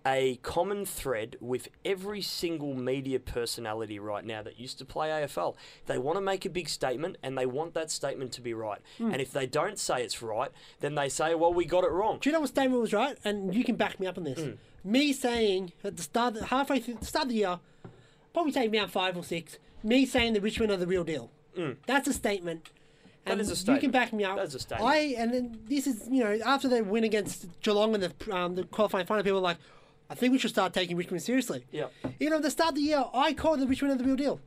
Speaker 8: a common thread with every single media personality right now that used to play AFL. They want to make a big statement and they want that statement to be right.
Speaker 7: Hmm.
Speaker 8: And if they don't say it's right, then they say, "Well, we got it wrong."
Speaker 7: Do you know what statement was right? And you can back me up on this.
Speaker 8: Mm.
Speaker 7: Me saying at the start, halfway through the start of the year, probably take me out five or six. Me saying the Richmond are the real deal. That's a statement.
Speaker 8: Mm. That
Speaker 7: And You can back me up.
Speaker 8: That is a statement.
Speaker 7: I and then this is you know after they win against Geelong in the um, the qualifying final, people were like, I think we should start taking Richmond seriously.
Speaker 8: Yeah.
Speaker 7: You know, at the start of the year, I called the Richmond are the real deal.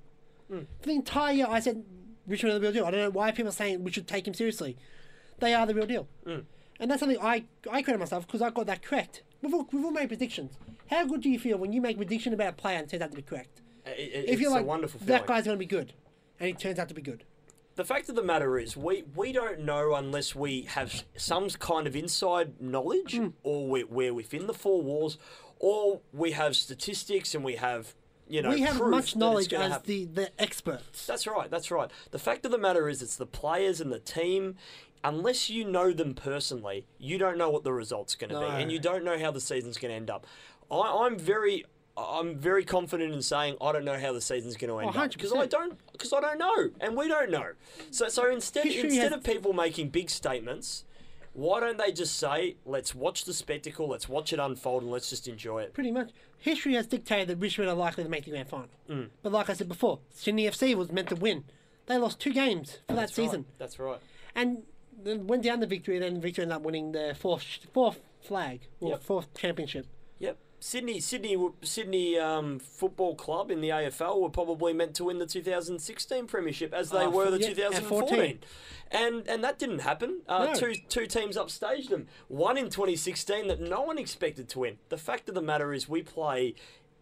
Speaker 8: Hmm.
Speaker 7: For the entire year, I said Richmond are the real deal. I don't know why people are saying we should take him seriously. They are the real deal.
Speaker 8: Hmm.
Speaker 7: And that's something I I credit myself because I got that correct. We've all, we've all made predictions. How good do you feel when you make a prediction about a player and it turns out to be correct?
Speaker 8: It- it-
Speaker 7: If
Speaker 8: it's
Speaker 7: you're like,
Speaker 8: a wonderful feeling.
Speaker 7: that guy's going to be good, and he turns out to be good.
Speaker 8: The fact of the matter is, we, we don't know unless we have some kind of inside knowledge,
Speaker 7: Hmm.
Speaker 8: or we're, we're within the four walls, or we have statistics and we have, you know,
Speaker 7: we have much knowledge as
Speaker 8: happen.
Speaker 7: the, the experts.
Speaker 8: That's right. That's right. The fact of the matter is, it's the players and the team. Unless you know them personally, you don't know what the result's going to
Speaker 7: No.
Speaker 8: be, and you don't know how the season's going to end up. I, I'm very, I'm very confident in saying I don't know how the season's going to end up because I don't, because I don't know, and we don't know. So, so instead,
Speaker 7: History
Speaker 8: instead
Speaker 7: has-
Speaker 8: of people making big statements, why don't they just say, "Let's watch the spectacle, let's watch it unfold, and let's just enjoy it."
Speaker 7: Pretty much. History has dictated that Richmond are likely to make the grand final.
Speaker 8: Mm.
Speaker 7: But like I said before, Sydney FC was meant to win. They lost two games for that
Speaker 8: That's right.
Speaker 7: season.
Speaker 8: That's right.
Speaker 7: And then went down the victory, then Victor ended up winning their fourth fourth flag, or
Speaker 8: Yep.
Speaker 7: fourth championship.
Speaker 8: Yep. Sydney, Sydney, Sydney um, Football Club in the AFL were probably meant to win the 2016 premiership as they
Speaker 7: Oh,
Speaker 8: were the
Speaker 7: yeah,
Speaker 8: 2014, and and that didn't happen. Uh,
Speaker 7: No.
Speaker 8: Two two teams upstaged them. One in 2016 that no one expected to win. The fact of the matter is, we play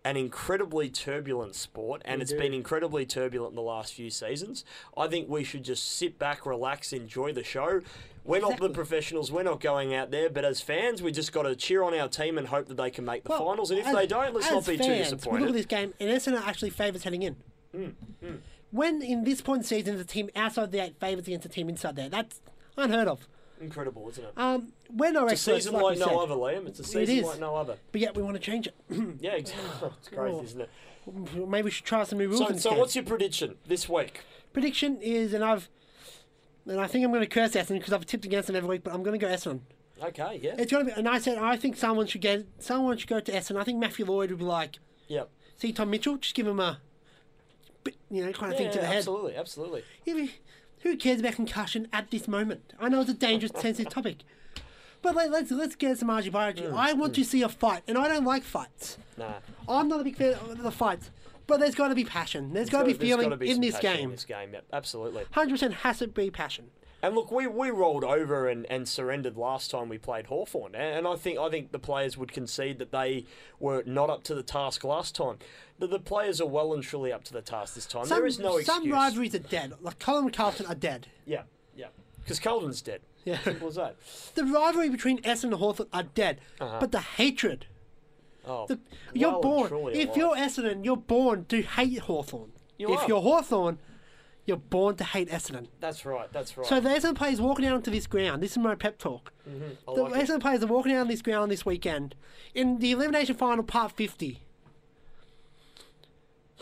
Speaker 8: an incredibly turbulent sport, and it's
Speaker 7: do.
Speaker 8: been incredibly turbulent in the last few seasons. I think we should just sit back, relax, enjoy the show. We're not the professionals. We're not going out there, but as fans, we just got to cheer on our team and hope that they can make the
Speaker 7: Well,
Speaker 8: finals. And if
Speaker 7: as-
Speaker 8: they don't, let's not be too
Speaker 7: fans, look
Speaker 8: disappointed.
Speaker 7: at this game, and Essendon are actually favourites heading in.
Speaker 8: Mm,
Speaker 7: When in this point in the season, the team outside the eight favours against the team inside there, that's unheard of.
Speaker 8: Incredible, isn't it?
Speaker 7: Um, we're no
Speaker 8: it's a season
Speaker 7: like,
Speaker 8: like, no
Speaker 7: said,
Speaker 8: other, Liam. It's a
Speaker 7: It
Speaker 8: season
Speaker 7: is.
Speaker 8: like no other.
Speaker 7: but yet we want to change it. <clears throat> <clears throat>
Speaker 8: Yeah, exactly. it's crazy,
Speaker 7: Oh.
Speaker 8: isn't it?
Speaker 7: Maybe we should try some new rules.
Speaker 8: So, so what's your prediction this week?
Speaker 7: prediction? Is and I've and I think I'm going to curse Essendon because I've tipped against them every week, but I'm going to go Essendon.
Speaker 8: Okay, yeah.
Speaker 7: It's going to be, and I said I think someone should get someone should go to Essendon. I think Matthew Lloyd would be like,
Speaker 8: Yep.
Speaker 7: see Tom Mitchell, just give him a, bit, you know, kind of thing to the head.
Speaker 8: absolutely, absolutely.
Speaker 7: Who cares about concussion at this moment? I know it's a dangerous, <laughs> sensitive topic, but let, let's let's get some argy bargy. Mm, I want mm. to see a fight, and I don't like fights.
Speaker 8: Nah.
Speaker 7: I'm not a big fan of the fights, but there's got to be passion. There's got to be feeling in this game.
Speaker 8: In this game, yep, absolutely.
Speaker 7: Hundred percent has to be passion.
Speaker 8: And look, we, we rolled over and, and surrendered last time we played Hawthorn, and I think I think the players would concede that they were not up to the task last time. The, the players are well and truly up to the task this time.
Speaker 7: Some,
Speaker 8: there is no excuse.
Speaker 7: some rivalries are dead. Like Colin and Carlton are dead.
Speaker 8: Yeah, yeah. Because Calvin's dead.
Speaker 7: Yeah.
Speaker 8: Simple as that.
Speaker 7: The rivalry between Essendon and Hawthorn are dead,
Speaker 8: Uh-huh.
Speaker 7: but the hatred
Speaker 8: Oh,
Speaker 7: The- you're
Speaker 8: well
Speaker 7: born. If
Speaker 8: alive.
Speaker 7: you're Essendon, you're born to hate Hawthorn.
Speaker 8: You
Speaker 7: if
Speaker 8: are.
Speaker 7: you're Hawthorn, you're born to hate Essendon.
Speaker 8: That's right. That's right.
Speaker 7: So the Essendon players walking out onto this ground. This is my pep talk.
Speaker 8: Mm-hmm, I
Speaker 7: The
Speaker 8: like it.
Speaker 7: Essendon players are walking out on this ground this weekend in the elimination final, part fifty.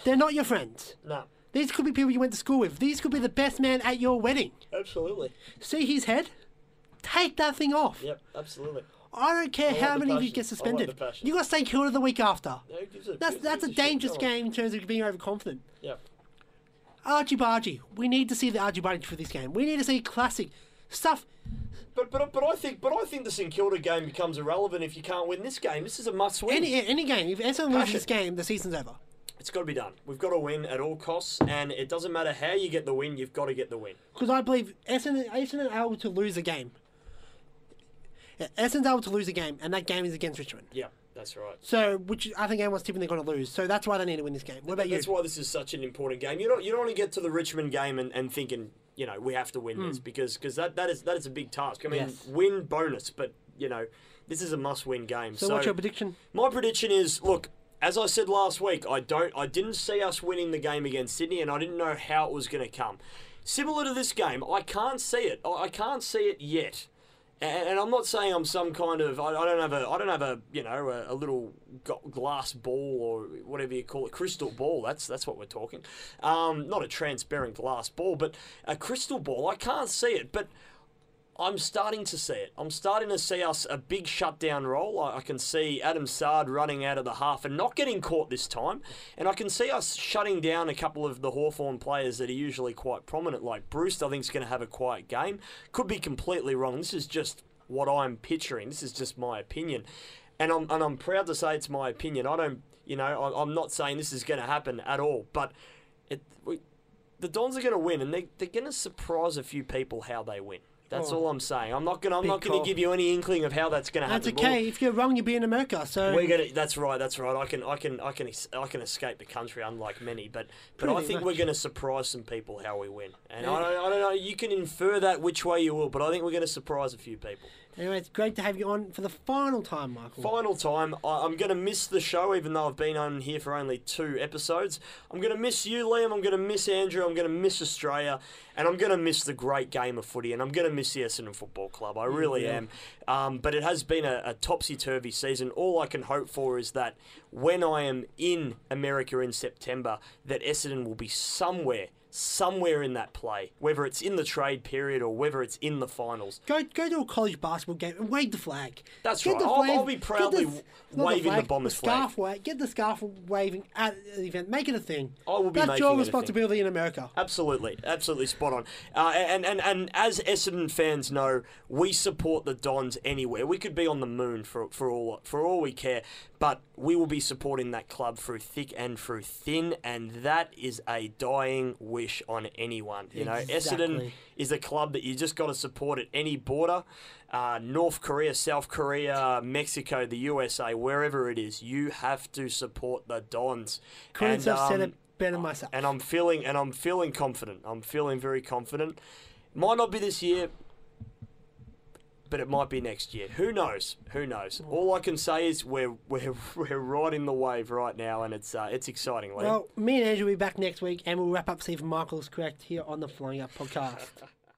Speaker 7: They're not your friends.
Speaker 8: No,
Speaker 7: These could be people you went to school with. These could be the best man at your wedding.
Speaker 8: absolutely.
Speaker 7: See his head? Take that thing off.
Speaker 8: Yep, absolutely.
Speaker 7: I don't care
Speaker 8: like
Speaker 7: how many of you get suspended. you got to stay killed the week after.
Speaker 8: No, a-
Speaker 7: That's that's a dangerous game in terms of being overconfident.
Speaker 8: Yep.
Speaker 7: Archie Bargy. We need to see the Archie Bargy for this game. We need to see classic stuff.
Speaker 8: But but but I think but I think the St Kilda game becomes irrelevant if you can't win this game. This is a must win.
Speaker 7: Any any game. If Essendon loses this game, the season's over.
Speaker 8: It's got to be done. We've got to win at all costs, and it doesn't matter how you get the win. You've got to get the win.
Speaker 7: Because I believe Essendon, Essendon are able to lose a game. Yeah, Essendon's able to lose a game, and that game is against Richmond.
Speaker 8: Yeah, that's right.
Speaker 7: So, which I think everyone's tipping they're going to lose. So that's why they need to win this game. What about you?
Speaker 8: That's why this is such an important game. You don't you don't want to get to the Richmond game and, and thinking you know we have to win this because cause that that is that is a big task. I mean,
Speaker 7: Hmm. Yes.
Speaker 8: win bonus, but you know this is a must win game.
Speaker 7: so, what's your prediction?
Speaker 8: My prediction is look. As I said last week, I don't, I didn't see us winning the game against Sydney, and I didn't know how it was going to come. Similar to this game, I can't see it. I can't see it yet. And, and I'm not saying I'm some kind of, I, I don't have a, I don't have a, you know, a, a little glass ball or whatever you call it, crystal ball. That's that's what we're talking. Um, not a transparent glass ball, but a crystal ball. I can't see it, but I'm starting to see it. I'm starting to see us a big shutdown role. I, can see Adam Saad running out of the half and not getting caught this time. And I can see us shutting down a couple of the Hawthorn players that are usually quite prominent, like Breust, I think is going to have a quiet game. Could be completely wrong. This is just what I'm picturing. This is just my opinion. And I'm, and I'm proud to say it's my opinion. I don't, you know, I, I'm not saying this is going to happen at all. But it, we, the Dons are going to win, and they, they're going to surprise a few people how they win. That's
Speaker 7: Oh.
Speaker 8: all I'm saying. I'm not gonna. I'm
Speaker 7: Big
Speaker 8: not gonna
Speaker 7: call.
Speaker 8: give you any inkling of how that's gonna happen.
Speaker 7: That's okay. If you're wrong, you'll be in America. So
Speaker 8: We're gonna. That's right. That's right. I can. I can. I can. es- I can escape the country, unlike many. But. But I
Speaker 7: Pretty
Speaker 8: think
Speaker 7: much.
Speaker 8: we're gonna surprise some people how we win. And. I, don't, I don't know. You can infer that which way you will, but I think we're gonna surprise a few people.
Speaker 7: Anyway, it's great to have you on for the final time, Michael.
Speaker 8: Final time. I, I'm going to miss the show, even though I've been on here for only two episodes. I'm going to miss you, Liam. I'm going to miss Andrew. I'm going to miss Australia. And I'm going to miss the great game of footy. And I'm going to miss the Essendon Football Club. I really am. Um, but it has been a, a topsy turvy season. All I can hope for is that when I am in America in September, that Essendon will be somewhere. Somewhere in that play, whether it's in the trade period or whether it's in the finals.
Speaker 7: Go go to a college basketball game and wave the flag.
Speaker 8: That's
Speaker 7: Get
Speaker 8: right.
Speaker 7: the
Speaker 8: I'll- I'll be proudly
Speaker 7: the-
Speaker 8: waving the
Speaker 7: flag,
Speaker 8: Bombers flag.
Speaker 7: scarf wa- Get the scarf waving at the event. Make it a thing.
Speaker 8: I will be
Speaker 7: That's your
Speaker 8: it a thing.
Speaker 7: responsibility in America.
Speaker 8: Absolutely, absolutely spot on. Uh, and, and and as Essendon fans know, we support the Dons anywhere. We could be on the moon for for all for all we care, but we will be supporting that club through thick and through thin, and that is a dying wish on anyone. You know, Essendon is a club that you just got to support at any border. Uh, North Korea, South Korea, Mexico, the USA, wherever it is, you have to support the Dons.
Speaker 7: Couldn't
Speaker 8: And,
Speaker 7: have said
Speaker 8: um,
Speaker 7: it better myself.
Speaker 8: and I'm feeling and I'm feeling confident. I'm feeling very confident. Might not be this year, but it might be next year. Who knows? Who knows? All I can say is we're we're <laughs> we're riding the wave right now, and it's uh, it's exciting. Liam.
Speaker 7: Well, me and Andrew will be back next week, and we'll wrap up see if Michael's correct here on the Flying Up podcast. <laughs>